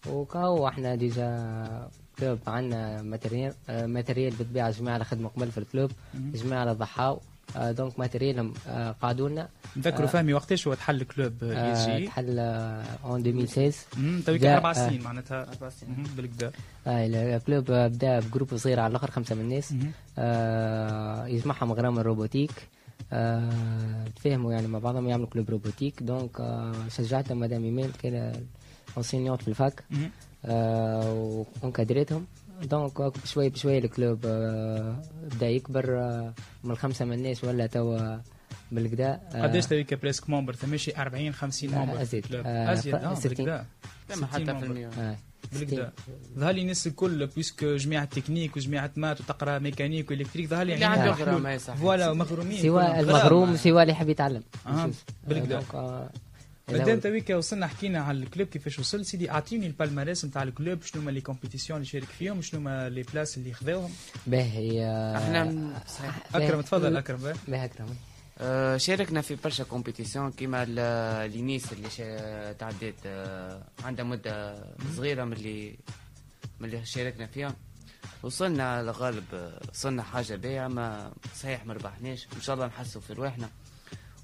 وكاو إحنا déjà club عندنا matériel آه matériel بتاع جماعة على خدمة قبل في ال club جماعة على ضحاو. آه donc matériel هم آه قعدوا لنا نذكروا فهمي وقتاش هو تحل club اي جي تحل en 2016 تويك أربع. سنين معناتها. أربع سنين. بالكدا. ال club بدا ب groupe صغير على الآخر خمسة من الناس. يجمعهم غرام ال robotique. تفهموا يعني مع بعضهم يعملوا club robotique. donc شجعتهم مدام إيميل كان enseignante في ال fac. آه و encadrée تهم donc آه، بشوي بشوي ال club آه بدا يكبر آه من الخمسة من الناس ولا توا بالكدا آه قداش تويك presque membres ماشي 40 50 لا، membres أزيد. ال club آه، أزيد آه 60. بالكدا لما 60 حتى في membres. المية آه بالكدا ظهر لي الناس الكل puisque جماعة تكنيك وجماعه maths وتقرا mécanique و électrique ظهر لي اللي يعني عنده. voilà مغرومين سواء كلهم. المغروم سواء اللي يحب يتعلم آه،. بالكدا. مادام هذا هو. تويك وصلنا حكينا على ال club كيفاش وصل سيدي اعطيني ال palmarès نتاع ال club شنو هما les compétitions اللي شارك فيهم شنو هما les places اللي خذاوهم باهي إحنا صحيح. اكرم تفضل اكرم باهي. اكرم آه، شاركنا في برشا compétitions كيما ال- لينيس اللي تعديت آه، عندها مدة صغيرة من اللي من اللي شاركنا فيها وصلنا لغالب وصلنا حاجة باهية ما صحيح ما ربحناش ان شاء الله نحسوا في رواحنا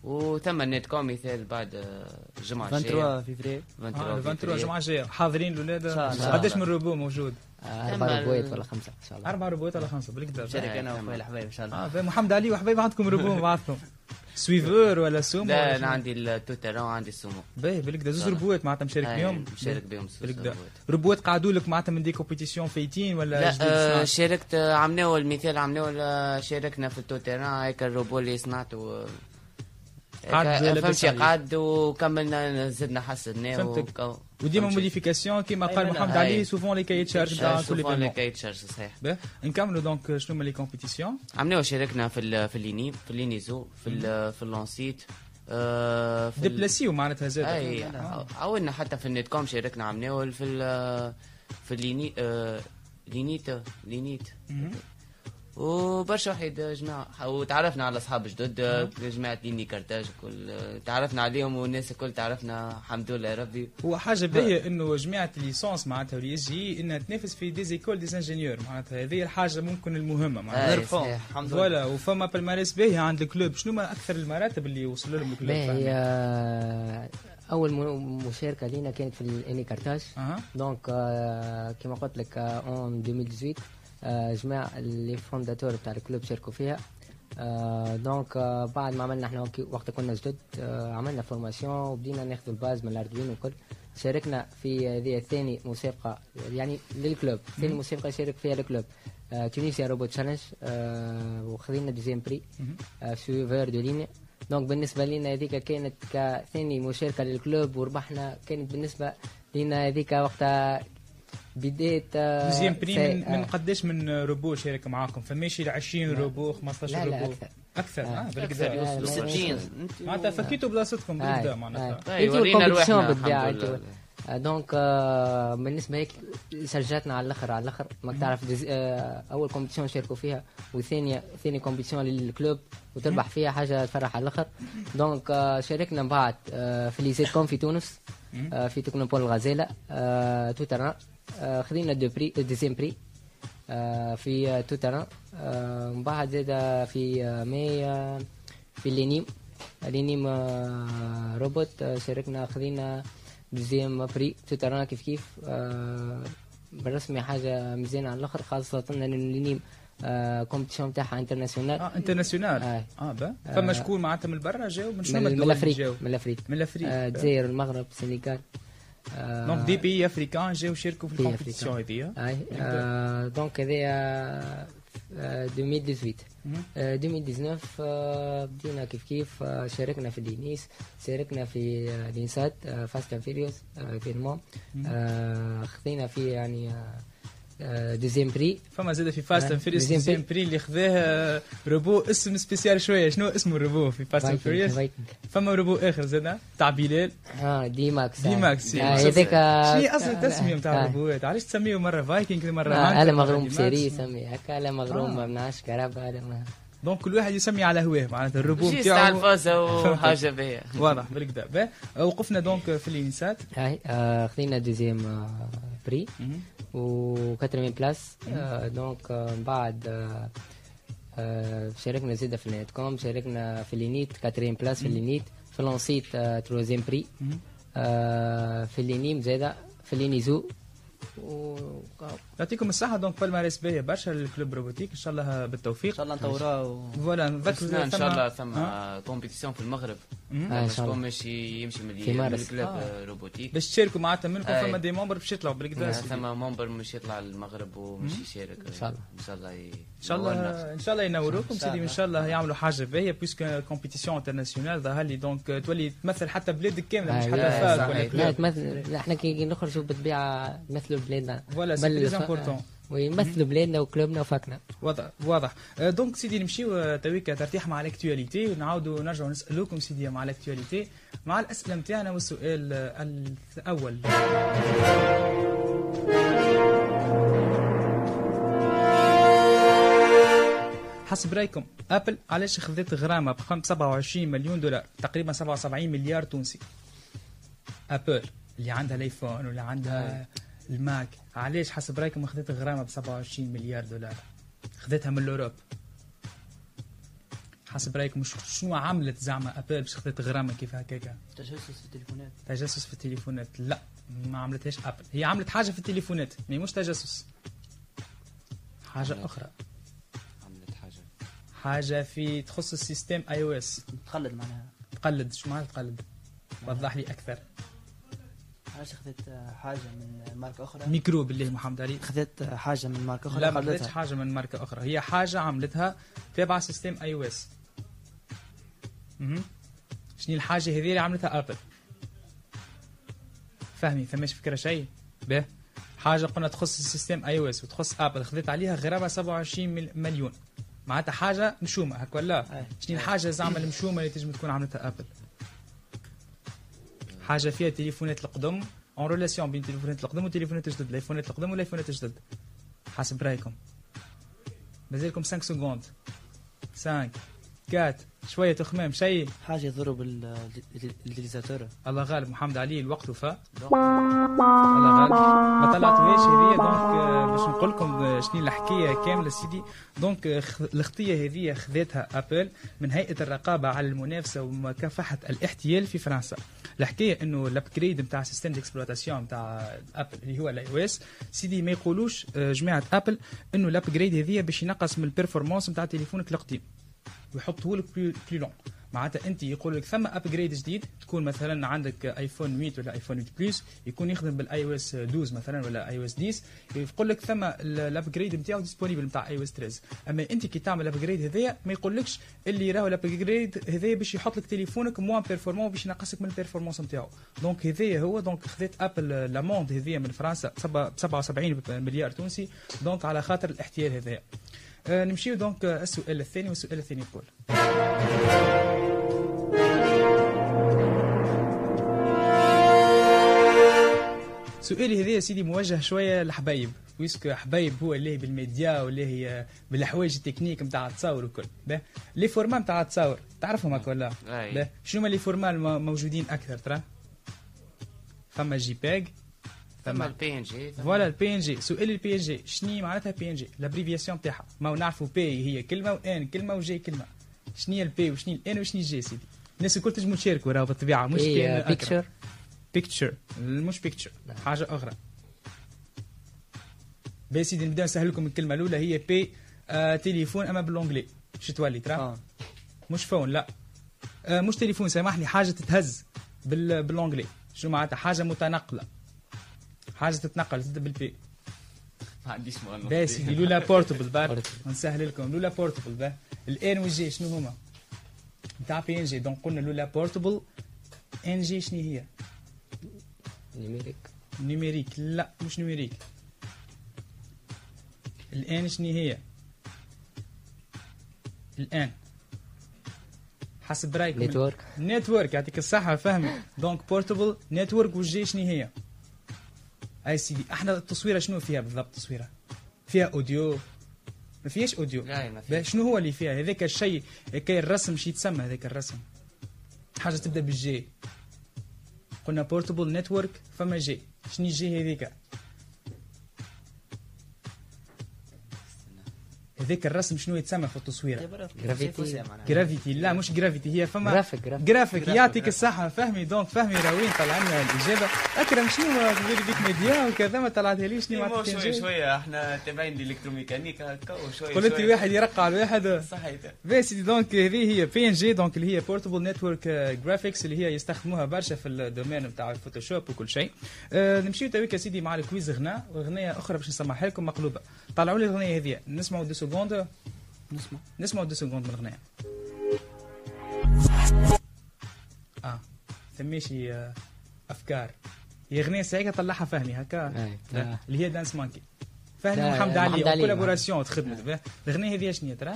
وتم النت كوم مثال بعد آه، الجمعة الجاية 23 فيفري آه 23 23 جمعة جاية حاضرين الاولاد إن شاء الله. قداش من روبو موجود؟ آه، ال- ربوات ولا خمسة إن شاء الله. أربع روبوات ولا خمسة بالكدا شارك آه، أنا تمام. واخويا الحبايب إن شاء الله. محمد علي وحبايب عندكم روبو مع بعضكم سويفور ولا سومو لا أنا؟ عندي التوتر وعندي السومو باهي بالكدا زوز روبوات معناتها مشارك فيهم مشارك بهم بالكدا روبوات. روبوات قعدوا لك معناتها من دي كومبيتيسيون فايتين ولا لا آه؟ شاركت آه، عملناه المثال عملناه آه، شاركنا في التوتيران هيك الروبو اللي صنعته لابس فهمتي. قعد وكملنا زدنا حسناه فهمتك. وديما. موديفيكاسيون كيما قال منها. محمد علي أي. سوفون لي كاي تشارج نتاع آه، كل شوفوا لي ايفينمون كاي تشارج صحيح نكملوا دونك شنو هما لي كومبيتيسيون عملناه شاركنا في في الليني في اللينيزو في في اللونسيت ديبلاسيو معناتها زاد اي. عاودنا حتى في النت كوم شاركنا عملناه في في الليني لينيت لينيت. وبرشا واحد جماعة. وتعرفنا على أصحاب جدد جماعة ليني كارتاج كل تعرفنا عليهم والناس الكل تعرفنا الحمد لله يا ربي. هو حاجة باهية إنه جماعة ال licence معناتها واللي يجي إنها تنافس في des écoles d'ingénieurs معناتها هذه الحاجة ممكن المهمة معناتها. صحيح. الحمد لله. voilà وفما palmarès باهية عند ال club. شنو ما أكثر المراتب اللي وصلوا لهم ال club؟ باهي؟ آه، أول مشاركة لينا كانت في الاني كارتاج أها. donc آه، كما قلت لك en 2018 آه، جماعة les fondateurs بتاع ال club شاركوا فيها. آه، donc آه، بعد ما عملنا إحنا وقت كنا جدد آه، عملنا formation وبدينا ناخذ ال base من ال Arduino وكل. شاركنا في هذه الثاني مسابقة يعني لل club. ثاني مسابقة شارك فيها ال club. آه، Tunisia Robot Challenge آه، وخذينا deuxième prix آه، suiveur de ligne donc بالنسبة لنا هذيك كانت كثاني مشاركة لل club وربحنا كانت بالنسبة لنا هذيك وقتها بداية آه، deuxième prix سي- من, من آه، قداش من روبو شارك معاكم؟ فماشي ل 20 روبو 15 لا لا روبو أكثر. أكثر؟ آه. آه. لا، لا. 60 معناتها فكيتوا بلاصتكم آه، آه. معناتها. أي، أنتوا ورينا. آه، donc آه، بالنسبة هيك سجلتنا على الأخر على الأخر ما تعرف دز- آه، أول competition شاركوا فيها وثانية ثاني competition لل club وتربح فيها حاجة تفرح على الأخر. donc آه، شاركنا من بعد آه، في l'ISET'Com في تونس آه، في technopole الغزالة آه، tout terrain آه، خذينا deux prix deuxième prix آه، في آه، tout terrain آه، من بعد زاد في آه، ماي آه، في l'ENIM l'ENIM آه، روبوت آه، شاركنا خذينا deuxième prix tout terrain كيف كيف آه، بالرسمي حاجة مزيانة على الآخر خاصة أن l'ENIM competition تاعها internationale آه internationale آه. آه آه. فما شكون معناتها من برا جاو من شنو من l'Afrique من الأفريق. من الأفريق. آه، الجزائر المغرب السنغال آه، donc des pays africains جاو شاركوا في بي ال compétition هذه اي آه، donc هذايا آه، 2018 مهم. آه، 2019 آه، بدينا كيف كيف آه، شاركنا في l'ENIS شاركنا في آه، l'INSAT Fast and Furious finalement خذينا فيه يعني deuxième prix فما زاد في Fast آه، and Furious deuxième deuxième prix اللي خذاه روبو اسم سبيسيال شوية. شنو اسمه الروبو في فاست اند فيريوس فما روبو آخر زاد. تاع بلال. آه دي ماكس دي ماكس آه،. هذاك شنو اصل التسميه نتاع آه. الروبوات علاش تسميه مرة فايكنج مرة آه، مرة مغروم ماكس. يسمي هكا أنا مغروم آه. ما منعش كهرباء أنا ما. دونك كل واحد يسمي على هواه. معناتها الروبو نتاعو الفازة وحاجة باهية. واضح بالكدا. وقفنا دونك في الإنسات. هاي آه، خذينا دوزيام آه، بري. و 80 بلاس آه، دونك من بعد شاركنا زيادة في النت كوم شاركنا في اللينيت 80 بلاس في اللينيت في لونسيت تروزيام بري في اللينيم زيادة في اللينيزو و يعطيكم الصحة دونك بالمارس باهية برشا الكلوب روبوتيك إن شاء الله إن بالتوفيق شاء الله نطوروه فوالا إن شاء الله ثم- كومبيتيسيون في المغرب مهم. آه، باش يمشي من. ال club آه. robotique باش تشاركوا معناتها منكم. فما des membres باش يطلعوا بالكدا ثم membre مش يطلع للمغرب ومش يشارك إن شاء الله. إن شاء الله إن شاء الله. إن شاء الله ينوروكم إن شاء سيدي الله. إن شاء الله يعملوا حاجة باهية puisque compétition internationale ظهر لي donc تولي تمثل حتى بلادك كاملة مش آه، حتى صح، ولا. لا تمثل إحنا كي نخرجوا بالطبيعة نمثلوا بلادنا voilà c'est important ويمثلوا بلادنا وكلوبنا وفاكنا واضح واضح donc سيدي نمشيو آه، تويك ترتيح مع l'actualité ونعاودوا نرجعوا نسالوكم سيدي مع l'actualité مع الاسئله نتاعنا والسؤال الأول حسب رايكم Apple علاش خذت غرامة بقيمه 27 مليون دولار؟ تقريبا 77 مليار تونسي. Apple اللي عندها ال iPhone واللي عندها ال Mac. علاش؟ حسب رايكم خذت غرامة ب 27 مليار دولار. خذتها من l'Europe. حسب رايكم شنو عملت زعما Apple باش خذت غرامة كيف هكاكا؟ تجسس في التليفونات. تجسس في التليفونات. لا ما عملتهاش Apple. هي عملت حاجة في التليفونات يعني مش تجسس. حاجة أخرى. عملت حاجة. حاجة في تخص ال système iOS تخلد معناها. تقلد. شو معناتها تقلد؟ وضح لي أكثر. علاش خذت آه، حاجة من ماركة أخرى. ميكرو بالله محمد علي. خذت آه، حاجة من ماركة أخرى لا ما خلدتها. حاجة من ماركة أخرى. هي حاجة عملتها تابعه système iOS شنو الحاجة هذه اللي عملتها Apple فهمي فماش فكرة شيء؟ به. حاجة قلنا تخص ال système iOS وتخص Apple خذت عليها غرامة 27 مل- مليون. معناتها حاجة مشومة هك ولا. شنو الحاجة زعما المشومة اللي تنجم تكون عملتها Apple حاجة فيها تليفونات القدم en relation بين تليفونات القدم وتليفونات الجدد الايفونات القدم والايفونات الجدد حسب رأيكم. مازالكم 5 secondes 5 4 شوية تخمام شيء حاجة يضرب ال utilisateur الله غالب محمد علي الوقت وفاء الله غالب. ما طلعتوهاش هذه donc آه، باش نقول لكم شنو الحكاية كاملة سيدي. donc خ- الخطيه هذه خذتها Apple من هيئة الرقابة على المنافسة ومكافحة الاحتيال في فرنسا. الحكاية إنه ال upgrade نتاع système d'exploitation نتاع Apple اللي هو ال iOS سيدي ما يقولوش آه، جماعة Apple إنه ال upgrade هذه باش ينقص من ال performance نتاع تليفونك القديم ويحطه لك plus lent معناتها أنت يقول لك ثم upgrade جديد تكون مثلا عندك iPhone 8 ولا iPhone 8 Plus يكون يخدم بال iOS 12 مثلا ولا iOS 10 يقول لك ثم ال upgrade نتاعو disponible نتاع iOS 13 أما أنت كي تعمل upgrade هذايا ما يقولكش اللي راهو ال upgrade هذايا باش يحط لك تليفونك moins performant باش ينقصك من ال performance نتاعو. donc هذايا هو donc خذت Apple l'amende هذيا من فرنسا ب 77 مليار تونسي donc على خاطر الاحتيال هذايا. نمشيو donc السؤال الثاني والسؤال الثاني يقول سؤالي هذا يا سيدي موجه شوية لحبايب puisque حبايب هو اللي بالميديا واللي هي بالحوايج التكنيك نتاع التصاور وكل les formats نتاع التصاور تعرفهم هكا ولا شنو هما les formats الم- موجودين أكثر ترى فما JPEG ثم ال PNG voilà ال PNG سؤال البي ان جي شنو معناتها PNG l'abréviation تاعها. ما نعرفوا P هي كلمة و N كلمة و G كلمة. شنو هي ال P وشنو ال N وشنو ال G سيدي؟ الناس الكل تنجموا تشاركوا راهو بالطبيعة مش كان. picture picture مش picture حاجة أخرى. بس سيدي نبدأ نسهل لكم الكلمة الأولى. هي P آه تليفون أما ب l'anglais شو تولي ترى؟ آه مش phone لا. آه مش تليفون سامحني حاجة تتهز بال l'anglais شو معناتها؟ حاجة متنقلة. حاجة تتنقل تبدأ بال P. ما عنديش مؤنث بس لولا portable باش نسهل لكم لولا portable بار ال N وال G شنو هما؟ نتاع PNG donc قلنا لولا portable N G شنو هي؟ numérique. numérique. لا مش numérique. ال N شنو هي؟ ال N. حسب رأيكم. network network يعطيك الصحة فهمي. donc portable network وال G شنو هي؟ أي سيدي أحنا التصويرة شنو فيها بالضبط التصويرة؟ فيها audio. ما فيهاش audio. لا ما باه في شنو هو اللي فيها؟ هذاك الشيء هيك الرسم شي يتسمى هذاك الرسم. حاجة تبدأ بال G. قلنا portable network فما جي. شنو الجي هذيك؟ هذاك الرسم شنو يتسمى في التصويرة؟ جرافيتي. جرافيتي لا مش جرافيتي هي فما جرافيك جرافيك يعطيك الصحة فهمي دونك فهمي راوين طلع لنا الإجابة أكرم شنو في بيك ميديا وكذا ما طلعتها ليش شنو مو معناتها شوي جاي؟ شوية إحنا تابعين الالكتروميكانيك هكا وشوي قلت لي. واحد يرقع على واحد صحيح بس دونك هذه هي بي ان جي دونك اللي هي بورتبل نتورك graphics اللي هي يستخدموها برشا في ال domaine نتاع ال Photoshop وكل شيء نمشيو تويك يا سيدي مع ال quiz غناء وغنية أخرى باش نسمعها لكم مقلوبة طلعوا لي الغنية هذه نسمعوا deux secondes نسمع نسمعوا deux secondes من الغنية آه تميشي آه أفكار. هي اغنيه سعيده طلعها فهمي هكا. لا، اللي هي Dance Monkey فهمي محمد علي. collaboration تخدمت به الاغنيه هذه شنو ترى؟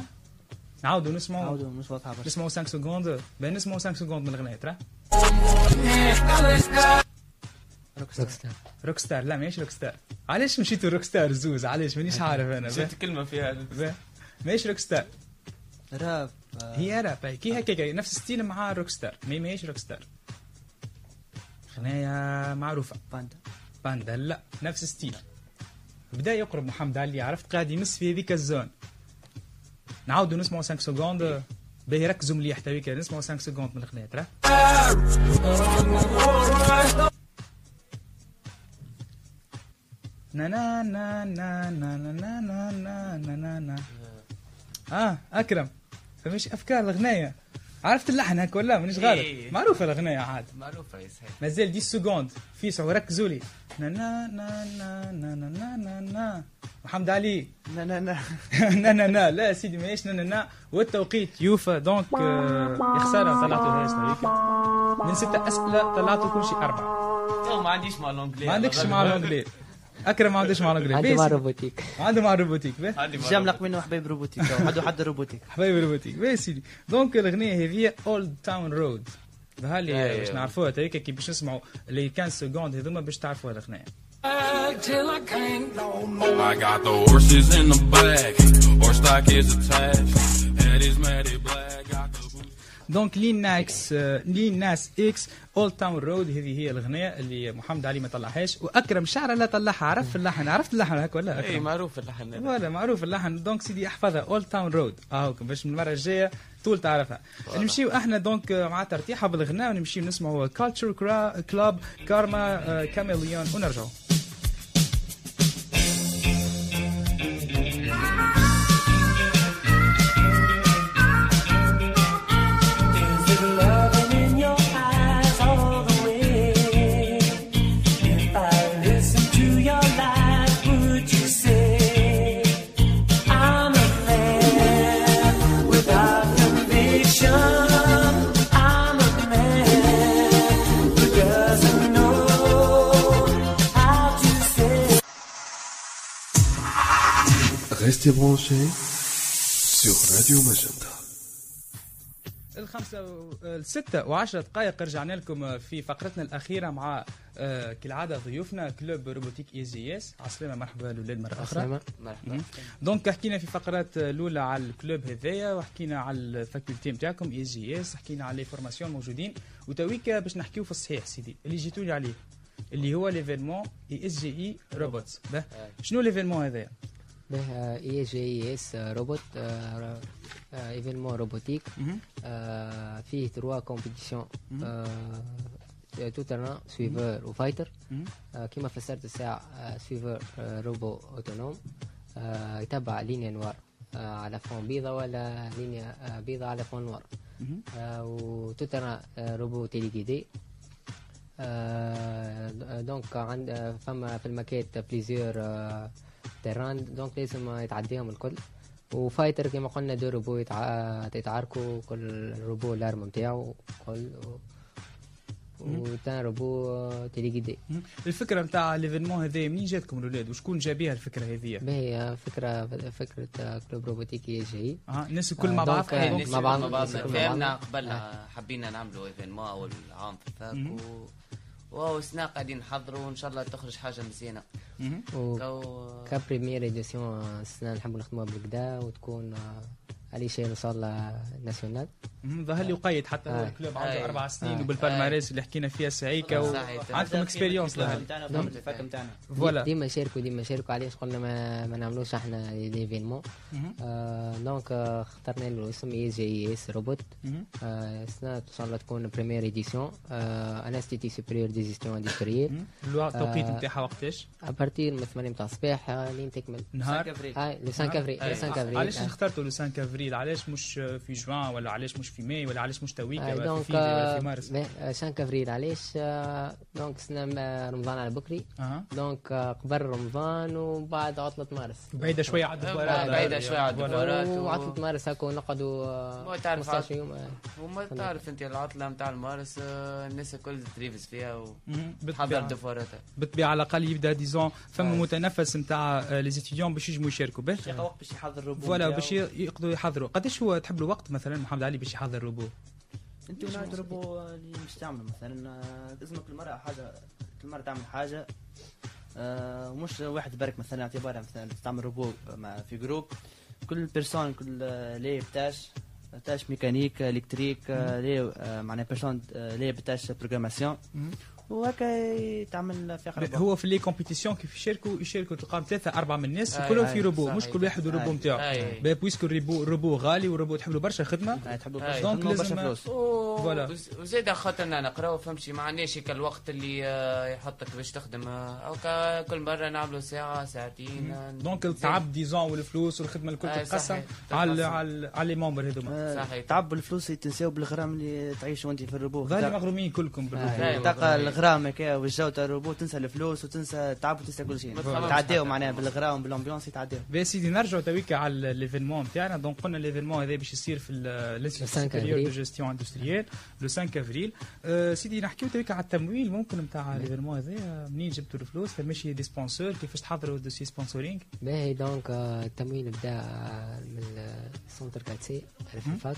نعاودوا نسمعوا عاودوا مش واضحة نسمعوا 5 secondes باه نسمعوا 5 secondes من الاغنيه ترى. Rockstar Rockstar لا ماهيش Rockstar علاش مشيتوا Rockstar زوز؟ علاش؟ مانيش عارف أنا. نسيت كلمة فيها. ماهيش Rockstar rap. هي راب. كي هكاك نفس style مع Rockstar mais ماهيش Rockstar معروفة. Panda. Panda لا نفس style بدا يقرب محمد علي عرفت؟ قاعد يمس في هذيك ال zone. نعاودوا نسمعوا 5 secondes باهي ركزوا مليح تويك نسمعوا 5 secondes من الاغنيه ترى. نا نا نا نا نا نا نا نا نا نا نا نا آه اكرم فمش افكار الاغنيه عرفت اللحن هكا ولا مانيش غلط إيه. معروفه الاغنيه عاد معروفة يا صحيح مازال 10 secondes في سعو ركزوا لي نا نا نا نا نا نا نا نا نا محمد علي لا لا لا نا نا نا لا سيدي ماهيش نا نا نا والتوقيت يوفى دونك آه، يا خساره طلعتوا هاش هذيك من ستة اسئله طلعتوا كل شيء اربعه تو ما عنديش مع الانجلي ما عندكش مع الانجلي أكرم ما عندكش مع الانجلي عندي مع. روبوتيك عنده مع مع جملق منه حبايب روبوتيك. عنده حد روبوتيك. حبايبي روبوتيك. بيه سيدي دونك الأغنية هذه اولد تاون رود بهالي أيوة. باش نعرفوها؟ هيك كي باش نسمعوا اللي quinze secondes هذوما باش تعرفوا الأغنية. I got the horses in the back. Horse tack is attached. Hat is matte black. donc Lil Nas آه، Lil Nas X Old Town Road هذه هي الأغنية اللي محمد علي ما طلعهاش. وأكرم شعره لا طلعها. عرف اللحن؟ عرفت اللحن هكا ولا إي معروف اللحن. ولا معروف اللحن. donc سيدي أحفظها. Old Town Road آه باش من المرة الجاية طول تعرفها. نمشيو إحنا donc آه، مع ترتيحه بالغناء ونمشيو نسمعوا Culture Club Karma Chameleon ونرجعوا Restez branchés sur Radio Magenta. الخمسة و- الستة وعشرة دقائق رجعنا لكم في فقرتنا الأخيرة مع آه، كالعادة ضيوفنا club robotique إي جي إس. عسلامة مرحبا الأولاد مرة أخرى عسلامة. مرحبا donc حكينا في فقرات الأولى على ال club هذايا وحكينا على ال faculté نتاعكم إي جي إس حكينا على les formations موجودين. وتويكا باش نحكيو في الصحيح سيدي اللي جيتوا لي عليه اللي هو l'événement إي إس جي إي روبوتس. شنو l'événement هذايا؟ به اي جي اس Robots événement robotique فيه trois compétitions tout terrain suiveur و fighter كما فسرت الساعة suiveur robot autonome يتبع ligne noire آه، على fond بيضة ولا ligne آه، بيضة على fond noir آه، robot téléguidé آه، donc عند آه، فما في ال maquette plusieurs terrains donc لازم يتعديهم الكل. و fighter كما قلنا deux robots يتع- يتعاركوا كل روبو الارم نتاعو كل و- وتان روبو آه، تيليغيدي مهم. الفكرة نتاع l'événement هذا منين جاتكم الاولاد وشكون جابيها الفكرة هذه؟ باهي فكرة فكرة آه، club robotique IG آه الناس الكل مع آه، بعض؟ آه، آه، مع بعض- فهمنا. قبل حبينا نعملوا événement أول عام في ال fac واو سنا قاعدين نحضروا وإن شاء الله تخرج حاجة مزيانة. و comme première édition السنة نحبوا نخدموها بالكدا وتكون آه، علي شيء نوصل national مهم. ظهر لي وقيد حتى آه. ال club عنده آه. أربع سنين آه. وبال palmarès اللي حكينا فيها سعيكة و... صحيح. عندكم expérience. نتاعنا نعم. ال fac نتاعنا voilà ديما نشاركوا ديما نشاركوا علاش قلنا ما, ما نعملوش إحنا l'événement. آه donc آه اخترنا له اسم IGS Robot. آه السنة ان شاء الله تكون première édition آه institut supérieur de gestion industrielle التوقيت آه. نتاعها وقتاش؟ à partir من 8 تاع الصباح آه، لين تكمل نهار هاي le 5 افريل آه. le 5 افريل علاش آه. اخترتوا لو 5 افريل علاش مش في جوان ولا علاش مش في ماي ولا علاش مش تويكا آه، ولا في فيفري ولا في مارس. bah، آه، 5 افريل علاش؟ آه، donc سنة آه، رمضان على بكري. donc آه، قبل رمضان وبعد عطلة مارس. بعيدة شوية على ال devoirات بعيدة شوية على ال devoirات. و- وعطلة مارس هكا نقعدوا آه، هو تعرف 15 يوم. وما تعرف انت العطلة نتاع المارس آه، الناس الكل تريفز فيها. وتحضر بالطبيعة- devoirاتها. بالطبيعه على الأقل يبدأ disons فما آه. متنفس نتاع les étudiants باش يجموا يشاركوا. باش يحضر ال robot voilà. باش يقدروا يحضروا قداش هو تحب له وقت مثلا محمد علي باش يحضر روبو؟ أنت ونوع الروبو اللي مش تعمل مثلا آه، لازم كل مره حاجة كل مره تعمل حاجة آه، مش واحد برك مثلا اعتبارها مثلا تعمل روبو مع في groupe كل personne كل آه، ليه بتاش tâche mécanique électrique آه، ليه آه، معناها personne آه، ليه بتاش بروغراماسيون. وهكا تعمل في اخر هو في les compétitions كيف يشاركوا يشاركوا تلقاهم ثلاثة أربعة من الناس أي، كلهم في أي، روبو. مش كل واحد والروبو. نتاعو. bah puisque ال robot ال robot غالي والروبو تحب له برشا خدمة أي. برشا donc لازم- فلوس voilà. وز- وزيد خاطرنا نقراو فهمتي ما عندناش الوقت اللي آه، يحطك باش تخدم آه، أو كا- كل مرة نعملوا ساعة ساعتين آه، donc. التعب disons والفلوس والخدمة الكل تتقسم. على. على les membres هذوما آه، صحيح. تعب الفلوس تنساو بالغرام اللي تعيش وانت في الروبو ظهري مغرومين كلكم بالروبو الغرام هكا والجو تاع الروبو تنسى الفلوس وتنسى التعب وتنسى كل شيء. حتى. معناها بالغرام بال ambiance يتعديو. بس سيدي نرجعوا تويكا على l'événement تاعنا donc قلنا l'événement هذا باش يصير في ال institut 5 supérieur de. gestion industrielle le 5 افريل آه، سيدي نحكيو تويكا على التمويل ممكن نتاع l'événement هذا. منين جبتوا الفلوس؟ هل ماشي des sponsors كيفاش تحضروا dossier sponsoring باهي donc آه، التمويل بدا آه، من السونتر كاتسي في ال fac.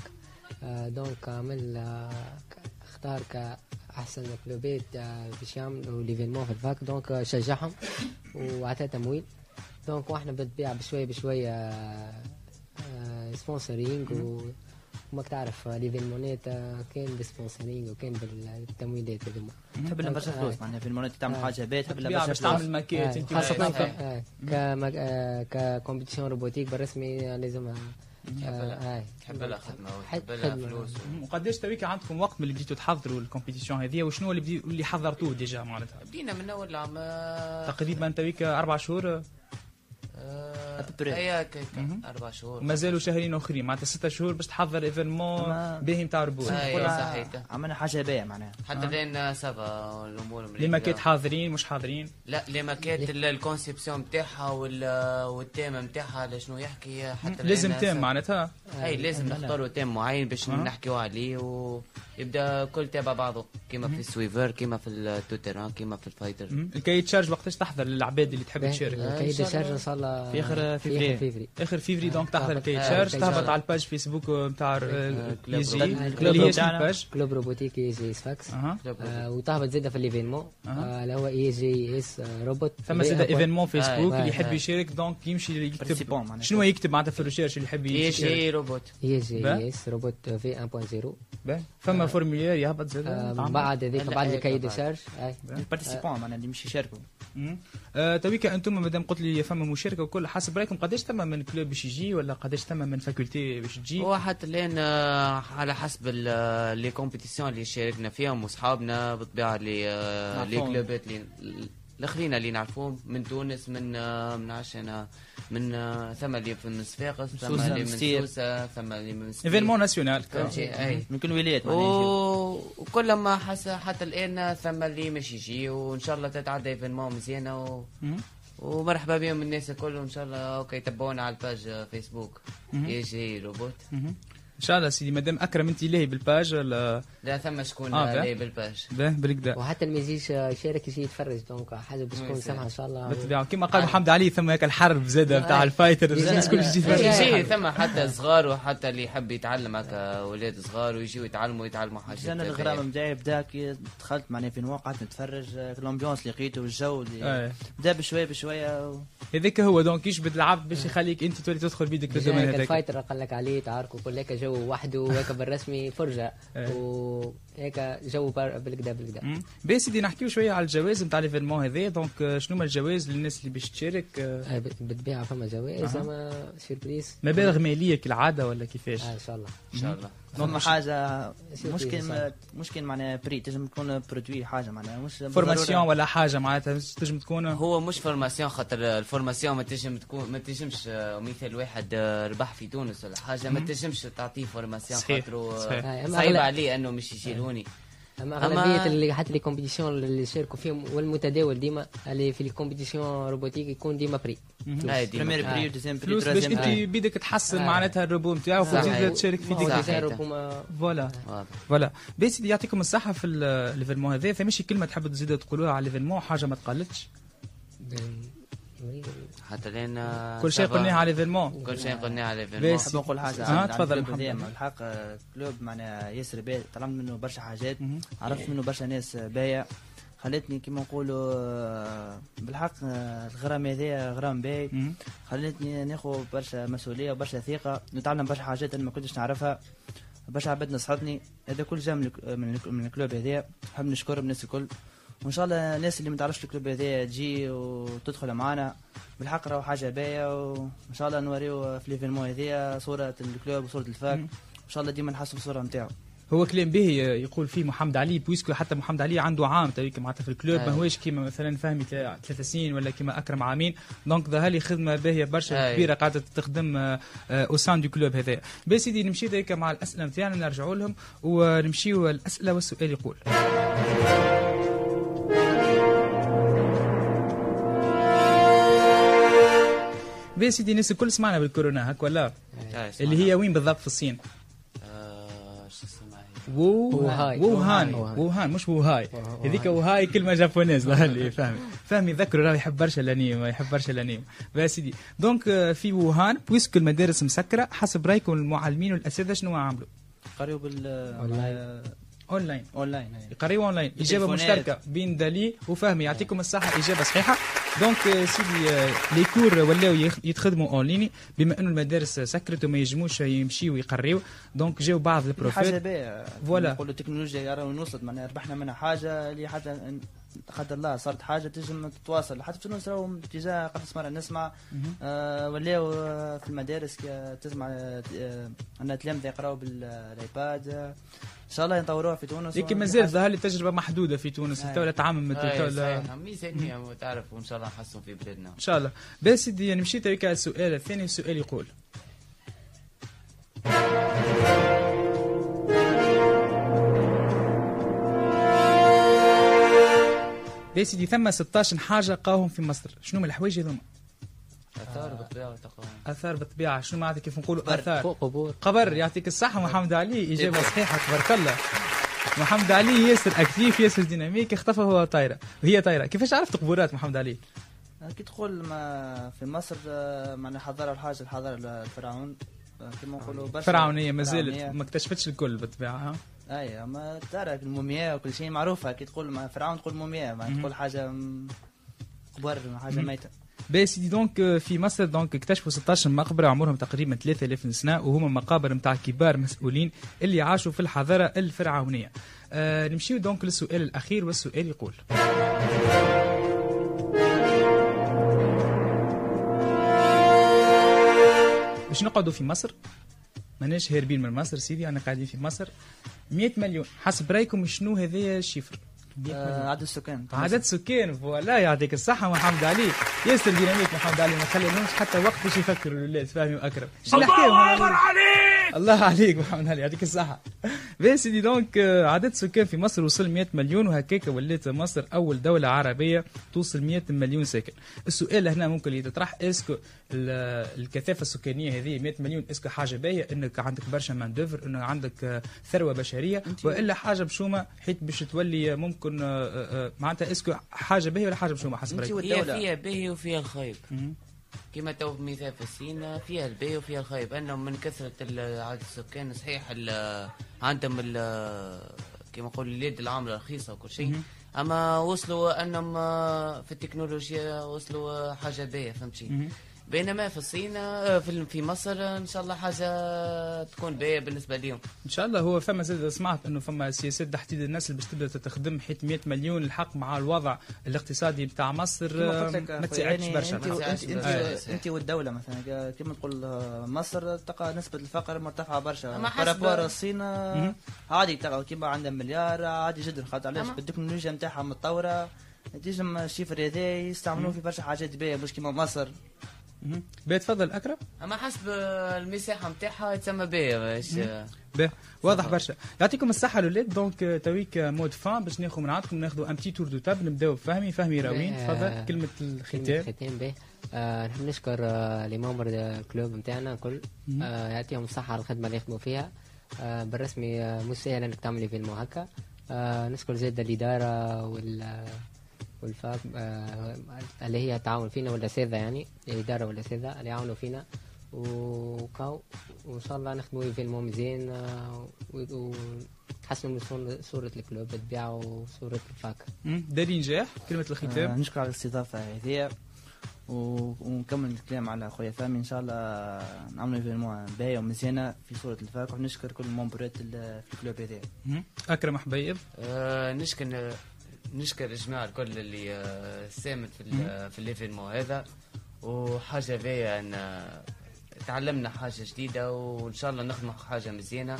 آه، donc عمل آه، ك- اختار كأحسن clubات آه، باش يعملوا l'événement في ال fac donc آه، شجعهم وعطاه تمويل donc وإحنا بالطبيعة بشوية بشوية sponsoring و وماك تعرف آه، l'événementات آه، كان بال sponsoring وكان بالتمويلات هذوما تحب لنا برشا آه. فلوس معناها événementات تعمل آه. حاجة بيت تحب لنا بالطبيعه برشا باش فلوس تعمل ماكيت آه، انت آه، آه، ك compétition robotique بالرسمي آه، لازم آه، آه، وتحب لها خدمة. فلوس مم. وقداش تويكا عندكم وقت من اللي بديتوا تحضروا ال compétition هذه وشنو اللي بدي اللي حضرتوه déjà معناتها بدينا من أول عام آه، تقريبا تويكا أربع شهور ك- ك- مهم. أربع شهور. ومازالوا شهرين آخرين. معناتها ستة شهور باش تحضر événement باهي نتاع ربو أي. قلنا صحيح. عملنا حاجة باهيه معناها. حتى لين ça va الأمور les. maquettes حاضرين مش حاضرين؟ لا les maquettes ال- ال conception نتاعها وال- وال thème نتاعها على شنو يحكي حتى لازم ça va. معناتها. أي لازم نختاروا thème معين باش أه. نحكيو عليه ويبدا كل تابع بعضه. كيما في ال suiveur كيما في ال tout-terrain كيما في ال fighter. ال cahier de charges وقتاش تحضر للعباد اللي تحب تشارك. cahier des charges إن في في فيفري. اخر فيفري donc تحضر آه، آه، charges تهبط. على ال page Facebook نتاع آه، club IG robot. club اللي هي بتاعنا. باج كلوب روبوتيك اي جي اس فاكس آه، وتهبط زاده في ال événement. آه، اللي هو IGS آه، روبوت ثم زاد événement Facebook آه، اللي آه، يحب آه. يشارك donc يمشي يكتب. شنو يكتب معناتها في ال recherche اللي يحب اي يشارك جي روبوت اي جي؟ اس روبوت في 1.0 باهي. فما formulaire يهبط زاد آه، تعمل. من بعد هذيك بعد إيه، ال cahier des. charges. ال participants معناها اللي مش يشاركوا. آه، تويكا أنتم مادام قلت لي فما مشاركه وكل حسب رأيكم قداش ثم من club باش يجي ولا قداش ثم من faculté باش تجي؟ هو حتى الان آه، على حسب ال- les compétitions اللي شاركنا فيهم واصحابنا بالطبيعة les آه، les. clubات اللي الأخرين اللي نعرفوهم من تونس من آه، من عشان من آه، ثم اللي في من صفاقس ثم اللي من. سوسه ثم اللي من. événement national من كل ولايات وكل ما حس حتى الآن ثم اللي مش يجي وإن شاء الله تتعدى événement مزيانة و... ومرحبا بهم الناس الكل وإن شاء الله okay يتبعونا على ال page Facebook IG Robot. ان شاء الله سيدي مادام أكرم انت لاهي بال page ولا؟ لا ثم شكون آه، آه باه. بالباج؟ باه بالكدا وحتى اللي ما يجيش يشارك يجي يتفرج donc حاجة باش تكون oui، سمحة إن شاء الله. بالطبيعة. كما قال محمد علي ثم هيك الحرب زادة بتاع ال fighter يجي- الناس كل يجي يجي- يتفرج. يجي ثم حتى صغار وحتى اللي يحب يتعلم هكا أولاد صغار ويجيو يتعلموا يتعلموا حاجات أنا. الغرام نتاعي بدا كي دخلت معناها في نوع قعدت نتفرج آه، ال ambiance اللي لقيته والجو اللي آه. بدا بشوية بشوية هذاك هو donc يجبد العبد باش يخليك أنت تولي تدخل بيدك في ال domaine هذاك. الفايتر قال لك عليه تعاركوا كل هيك جو. وحده وهيك بالرسمي فرجة إيه. وهيك جو بالكدا بالكدا مم. باه سيدي نحكيو شوية على الجوائز نتاع l'événement هذا. donc شنو هما الجوائز للناس اللي باش تشارك؟ آه، آه، بالطبيعه فما جوائز. أما surprise مبالغ مالية كالعادة ولا كيفاش؟ آه إن شاء الله. إن شاء الله. فما حاجة مش كان. مش كان معناها prix تنجم تكون produit حاجة معناها مش فورماسيون ولا حاجة معناتها تنجم تكون؟ هو مش formation خاطر ال formation ما تنجم تكون ما تنجمش آه، مثال واحد ربح في تونس ولا حاجة. ما تنجمش تعطيه formation خاطر صعيب عليه إنه مش يجي لهوني أما أما- أغلبية اللي حتى les compétitions اللي يشاركوا فيهم والمتداول ديما اللي في ال compétition robotique يكون ديما prix. premier آه. prix و deuxième prix فلوس باش انت prix. بيدك تحسن آه. معناتها الروبو نتاعك. وتزيد تشارك في ديك voilà. واضح. voilà. بس يعطيكم الصحة في ال- l'événement هذا. فماشي كلمة تحب تزيدوا تقولوها على l'événement حاجة ما تقلتش حتى لين آه، كل شيء. قلناه على l'événement كل شيء قلناه على l'événement بس. نقول حاجة. عن تفضل محمد. الحق club معناها ياسر باهي تعلمت منه برشا حاجات. عرفت منه برشا ناس باهية خلتني كيما نقولوا آه، بالحق آه، الغرام هذايا غرام باهي. خلتني ناخذ برشا مسؤولية وبرشا ثقة. نتعلم برشا حاجات أنا ما كنتش نعرفها. برشا عباد نصحتني. هذا كل جا من الك- من الك- من ال club هذايا نحب نشكرهم الناس الكل. وإن شاء الله الناس اللي ما تعرفش ال club هذايا تجي وتدخل معنا بالحق راهو حاجة باهية وإن شاء الله نوريو في l'événement هذايا صورة ال club وصورة ال fac. إن شاء الله ديما نحسن الصورة نتاعو. هو كلام باهي يقول فيه محمد علي puisque حتى محمد علي عنده عام تويك معناتها في ال club. أي. ما هوش كيما مثلا فهمي ثلاث سنين ولا كيما أكرم عامين. donc ظهر لي خدمة باهية برشا. كبيرة قاعدة تخدم au sein du club هذا بس سيدي نمشي ديك مع الأسئلة نتاعنا نرجعوا لهم ونمشيو الأسئلة والسؤال يقول. بس سيدي الناس الكل سمعنا بالكورونا هك ولا آه، اللي هي وين بالضبط في الصين آه، ووهاي. ووهان ووهان. ووهان مش ووهاي. هذيك ووهاي كلمة japonaise ظهر لي فهمي فهمي ذكروا راه يحب برشا الأنيم يحب برشا الأنيم بس سيدي donc آه، في ووهان puisque المدارس مسكرة حسب رأيكم المعلمين والأساتذة شنو عملوا؟ قريوا بال online. online online هاي. يقريوا أونلاين إجابة. مشتركة بين دالي وفهمي يعطيكم الصحة إجابة صحيحة donc سيدي les cours ولاو يتخدموا اونلاين بما أنه المدارس سكرت وما يجموش يمشيوا يقريوا donc جاو بعض حاجة البروفيت باهيه voilà. نقولوا التكنولوجيا راهو وصلت معناها ربحنا منها حاجة اللي حتى قدر الله صارت حاجة تنجم تتواصل. حتى في تونس راهو اتجاه قبل مرة نسمع آه ولاو آه، في المدارس كي تسمع آه آه، ان تلامذة يقراو بال iPad. آه، إن شاء الله نطوروها في تونس لكن مازال ظهر لي تجربه محدودة في تونس. أي. الدولة تعمم آه، الدولة. صحيح. ميزانية تعرف وان شاء الله نحسن في بلادنا. إن شاء الله. بس سيدي يعني مشيت هيك على السؤال الثاني السؤال يقول. بس سيدي ثم 16 حاجة قاهم في مصر؟ شنو من الحوايج هذوما؟ آثار بالطبيعه والتقوى آثار بالطبيعه شنو معناتها كيف نقولوا. آثار؟ فوق قبور. قبر يعطيك الصحة. محمد علي إجابة صحيحة تبارك الله. محمد علي ياسر actif ياسر dynamique اختفى هو طايرة. وهي طايرة. كيفاش عرفت قبورات محمد علي؟ كي تقول ما في مصر آه، معناها حضاره الحاجة الحضاره الفرعون. آه، كما نقولوا برشا فرعونية ما زالت فرعونية. ما اكتشفتش الكل بالطبيعه اي ما تعرف المومياء وكل شيء معروفة كي تقول مع فرعون تقول مومياء ما. تقول حاجة قبر حاجة ميتة بس سيدي donc آه، في مصر donc اكتشفوا 16 مقبرة عمرهم تقريبا 3000 سنة وهما مقابر نتاع كبار مسؤولين اللي عاشوا في الحضارة الفرعونية. آه نمشيو donc للسؤال الأخير والسؤال يقول باش نقعدوا في مصر ماناش هاربين من مصر سيدي أنا قاعدين في مصر. 100 مليون. حسب رأيكم شنو هذايا ال chiffre آه، عدد السكان عدد سكان. voilà يعطيك الصحة محمد علي. ياسر dynamique محمد علي ما خليناش حتى وقت باش يفكروا الولاد فهمي وأكرم. شو نحكيهم عليك الله عليك محمد علي يعطيك الصحة. باهي سيدي donc آه، عدد سكان في مصر وصل 100 مليون وهكاك ولات مصر أول دولة عربية توصل 100 مليون ساكن. السؤال هنا ممكن يتطرح est-ce que ال- الكثافة السكانية هذه 100 مليون est-ce que حاجة باهية؟ إنك عندك برشا main d'œuvre انه عندك آه، ثروة بشرية. وإلا حاجة مشومة حيت باش تولي ممكن آه، آه، آه، معناتها est-ce que حاجة باهية ولا حاجة مشومة حسب رأيك هي. فيها باهي وفيها الخايب. كما تو مثال في الصين فيها الباهي وفيها الخايب انهم من كثرة عدد السكان صحيح عندهم ال- كما نقول اليد العاملة رخيصة وكل شيء أما وصلوا أنهم في التكنولوجيا وصلوا حاجة باهيه فهمتي مهم. بينما في الصين آه، في في مصر آه، إن شاء الله حاجة تكون باهية بالنسبة لهم إن شاء الله. هو فما زاد سمعت إنه فما سياسات تحديد النسل باش تبدأ تخدم حيت 100 مليون الحق مع الوضع الاقتصادي بتاع مصر آه، ما تساعدش يعني برشا. أنت انت أنت. أنت والدولة مثلا كما تقول آه، مصر تلقى نسبة الفقر مرتفعة برشا. par rapport الصين. عادي تلقى كيما عندها مليار عادي جدا. خاطر علاش؟ التكنولوجيا نتاعها متطورة تنجم ال chiffre هذا يستعملوه في برشا حاجات باهية مش كيما مصر. مهم. باهي تفضل أكرم. أما حسب المساحة نتاعها تسمى باهيه مش آه، باهي واضح برشا. يعطيكم الصحة الولاد donc آه، تويك مود فان باش ناخذ من عندكم ناخذوا un petit tour de table نبداو بفهمي فهمي راوين باهي، تفضل آه، كلمة الختام. ختام به آه نحب نشكر آه les membres ال club نتاعنا الكل. آه يعطيهم الصحة على الخدمة اللي يخدموا فيها. آه بالرسمي آه مش سهل انك تعمل فيلم هكا آه نشكر زاد الإدارة وال وال fac آه اللي هي التعاون فينا والأساتذة يعني الإدارة والأساتذة اللي يعاونوا فينا. وكاو وإن شاء الله نخدموا فيلم مزيان آه و- ونحسنوا من صور- صورة ال club بالطبيعة وصورة ال fac. داري نجاح كلمة آه، الختام نشكر على الاستضافة هذه. ونكمل الكلام على خويا فهمي. إن شاء الله نعملوا فيلم باهيه ومزيانه في صورة ال fac ونشكر كل ال membre ات ال- في ال club هذا. أكرم حبيب آه، نشكر نشكر الجماعه الكل اللي آه، ساهمت في ال- في ال événement هذا. وحاجة باهيه أن آه، تعلمنا حاجة جديدة وإن شاء الله نخدموا حاجة مزيانة.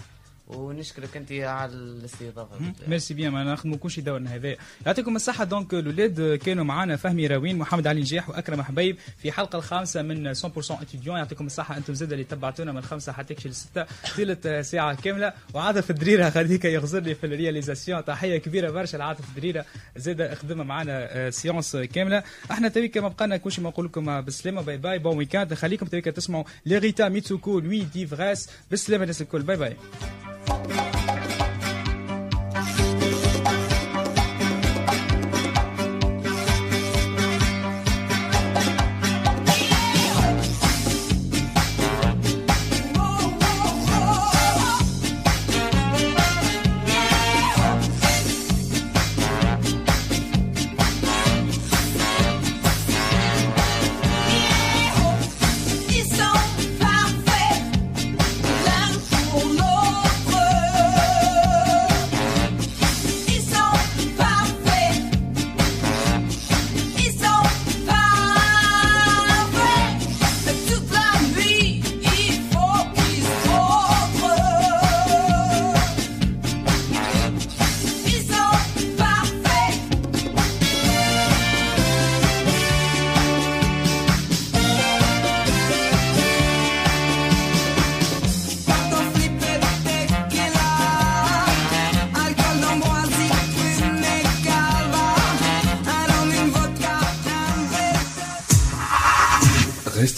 ونشكرك أنت على الاستضافة. merci bien ما نخدموا كل شيء دورنا هذا. يعطيكم الصحة. donc الأولاد كانوا معنا فهمي راوين محمد علي نجاح وأكرم حبيب في الحلقة الخامسة من 100% étudiant يعطيكم الصحة. أنتم زاد اللي تبعتونا من الخمسة حتى تكشي للستة طيلة ساعة كاملة. وعاطف الدريرة خليك يغزر لي في ال réalisation. تحية كبيرة برشا لعاطف الدريرة. زاد خدمة معنا آه، séance كاملة. إحنا تويك ما بقانا كل شيء ما نقول لكم بالسلامة bye bye bon week-end خليكم تويك تسمعوا Les Rita Mitsouko لوي دي فغاس. بالسلامة الناس الكل. bye bye Bye.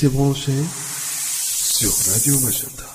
Restez branchés sur Radio Magenta.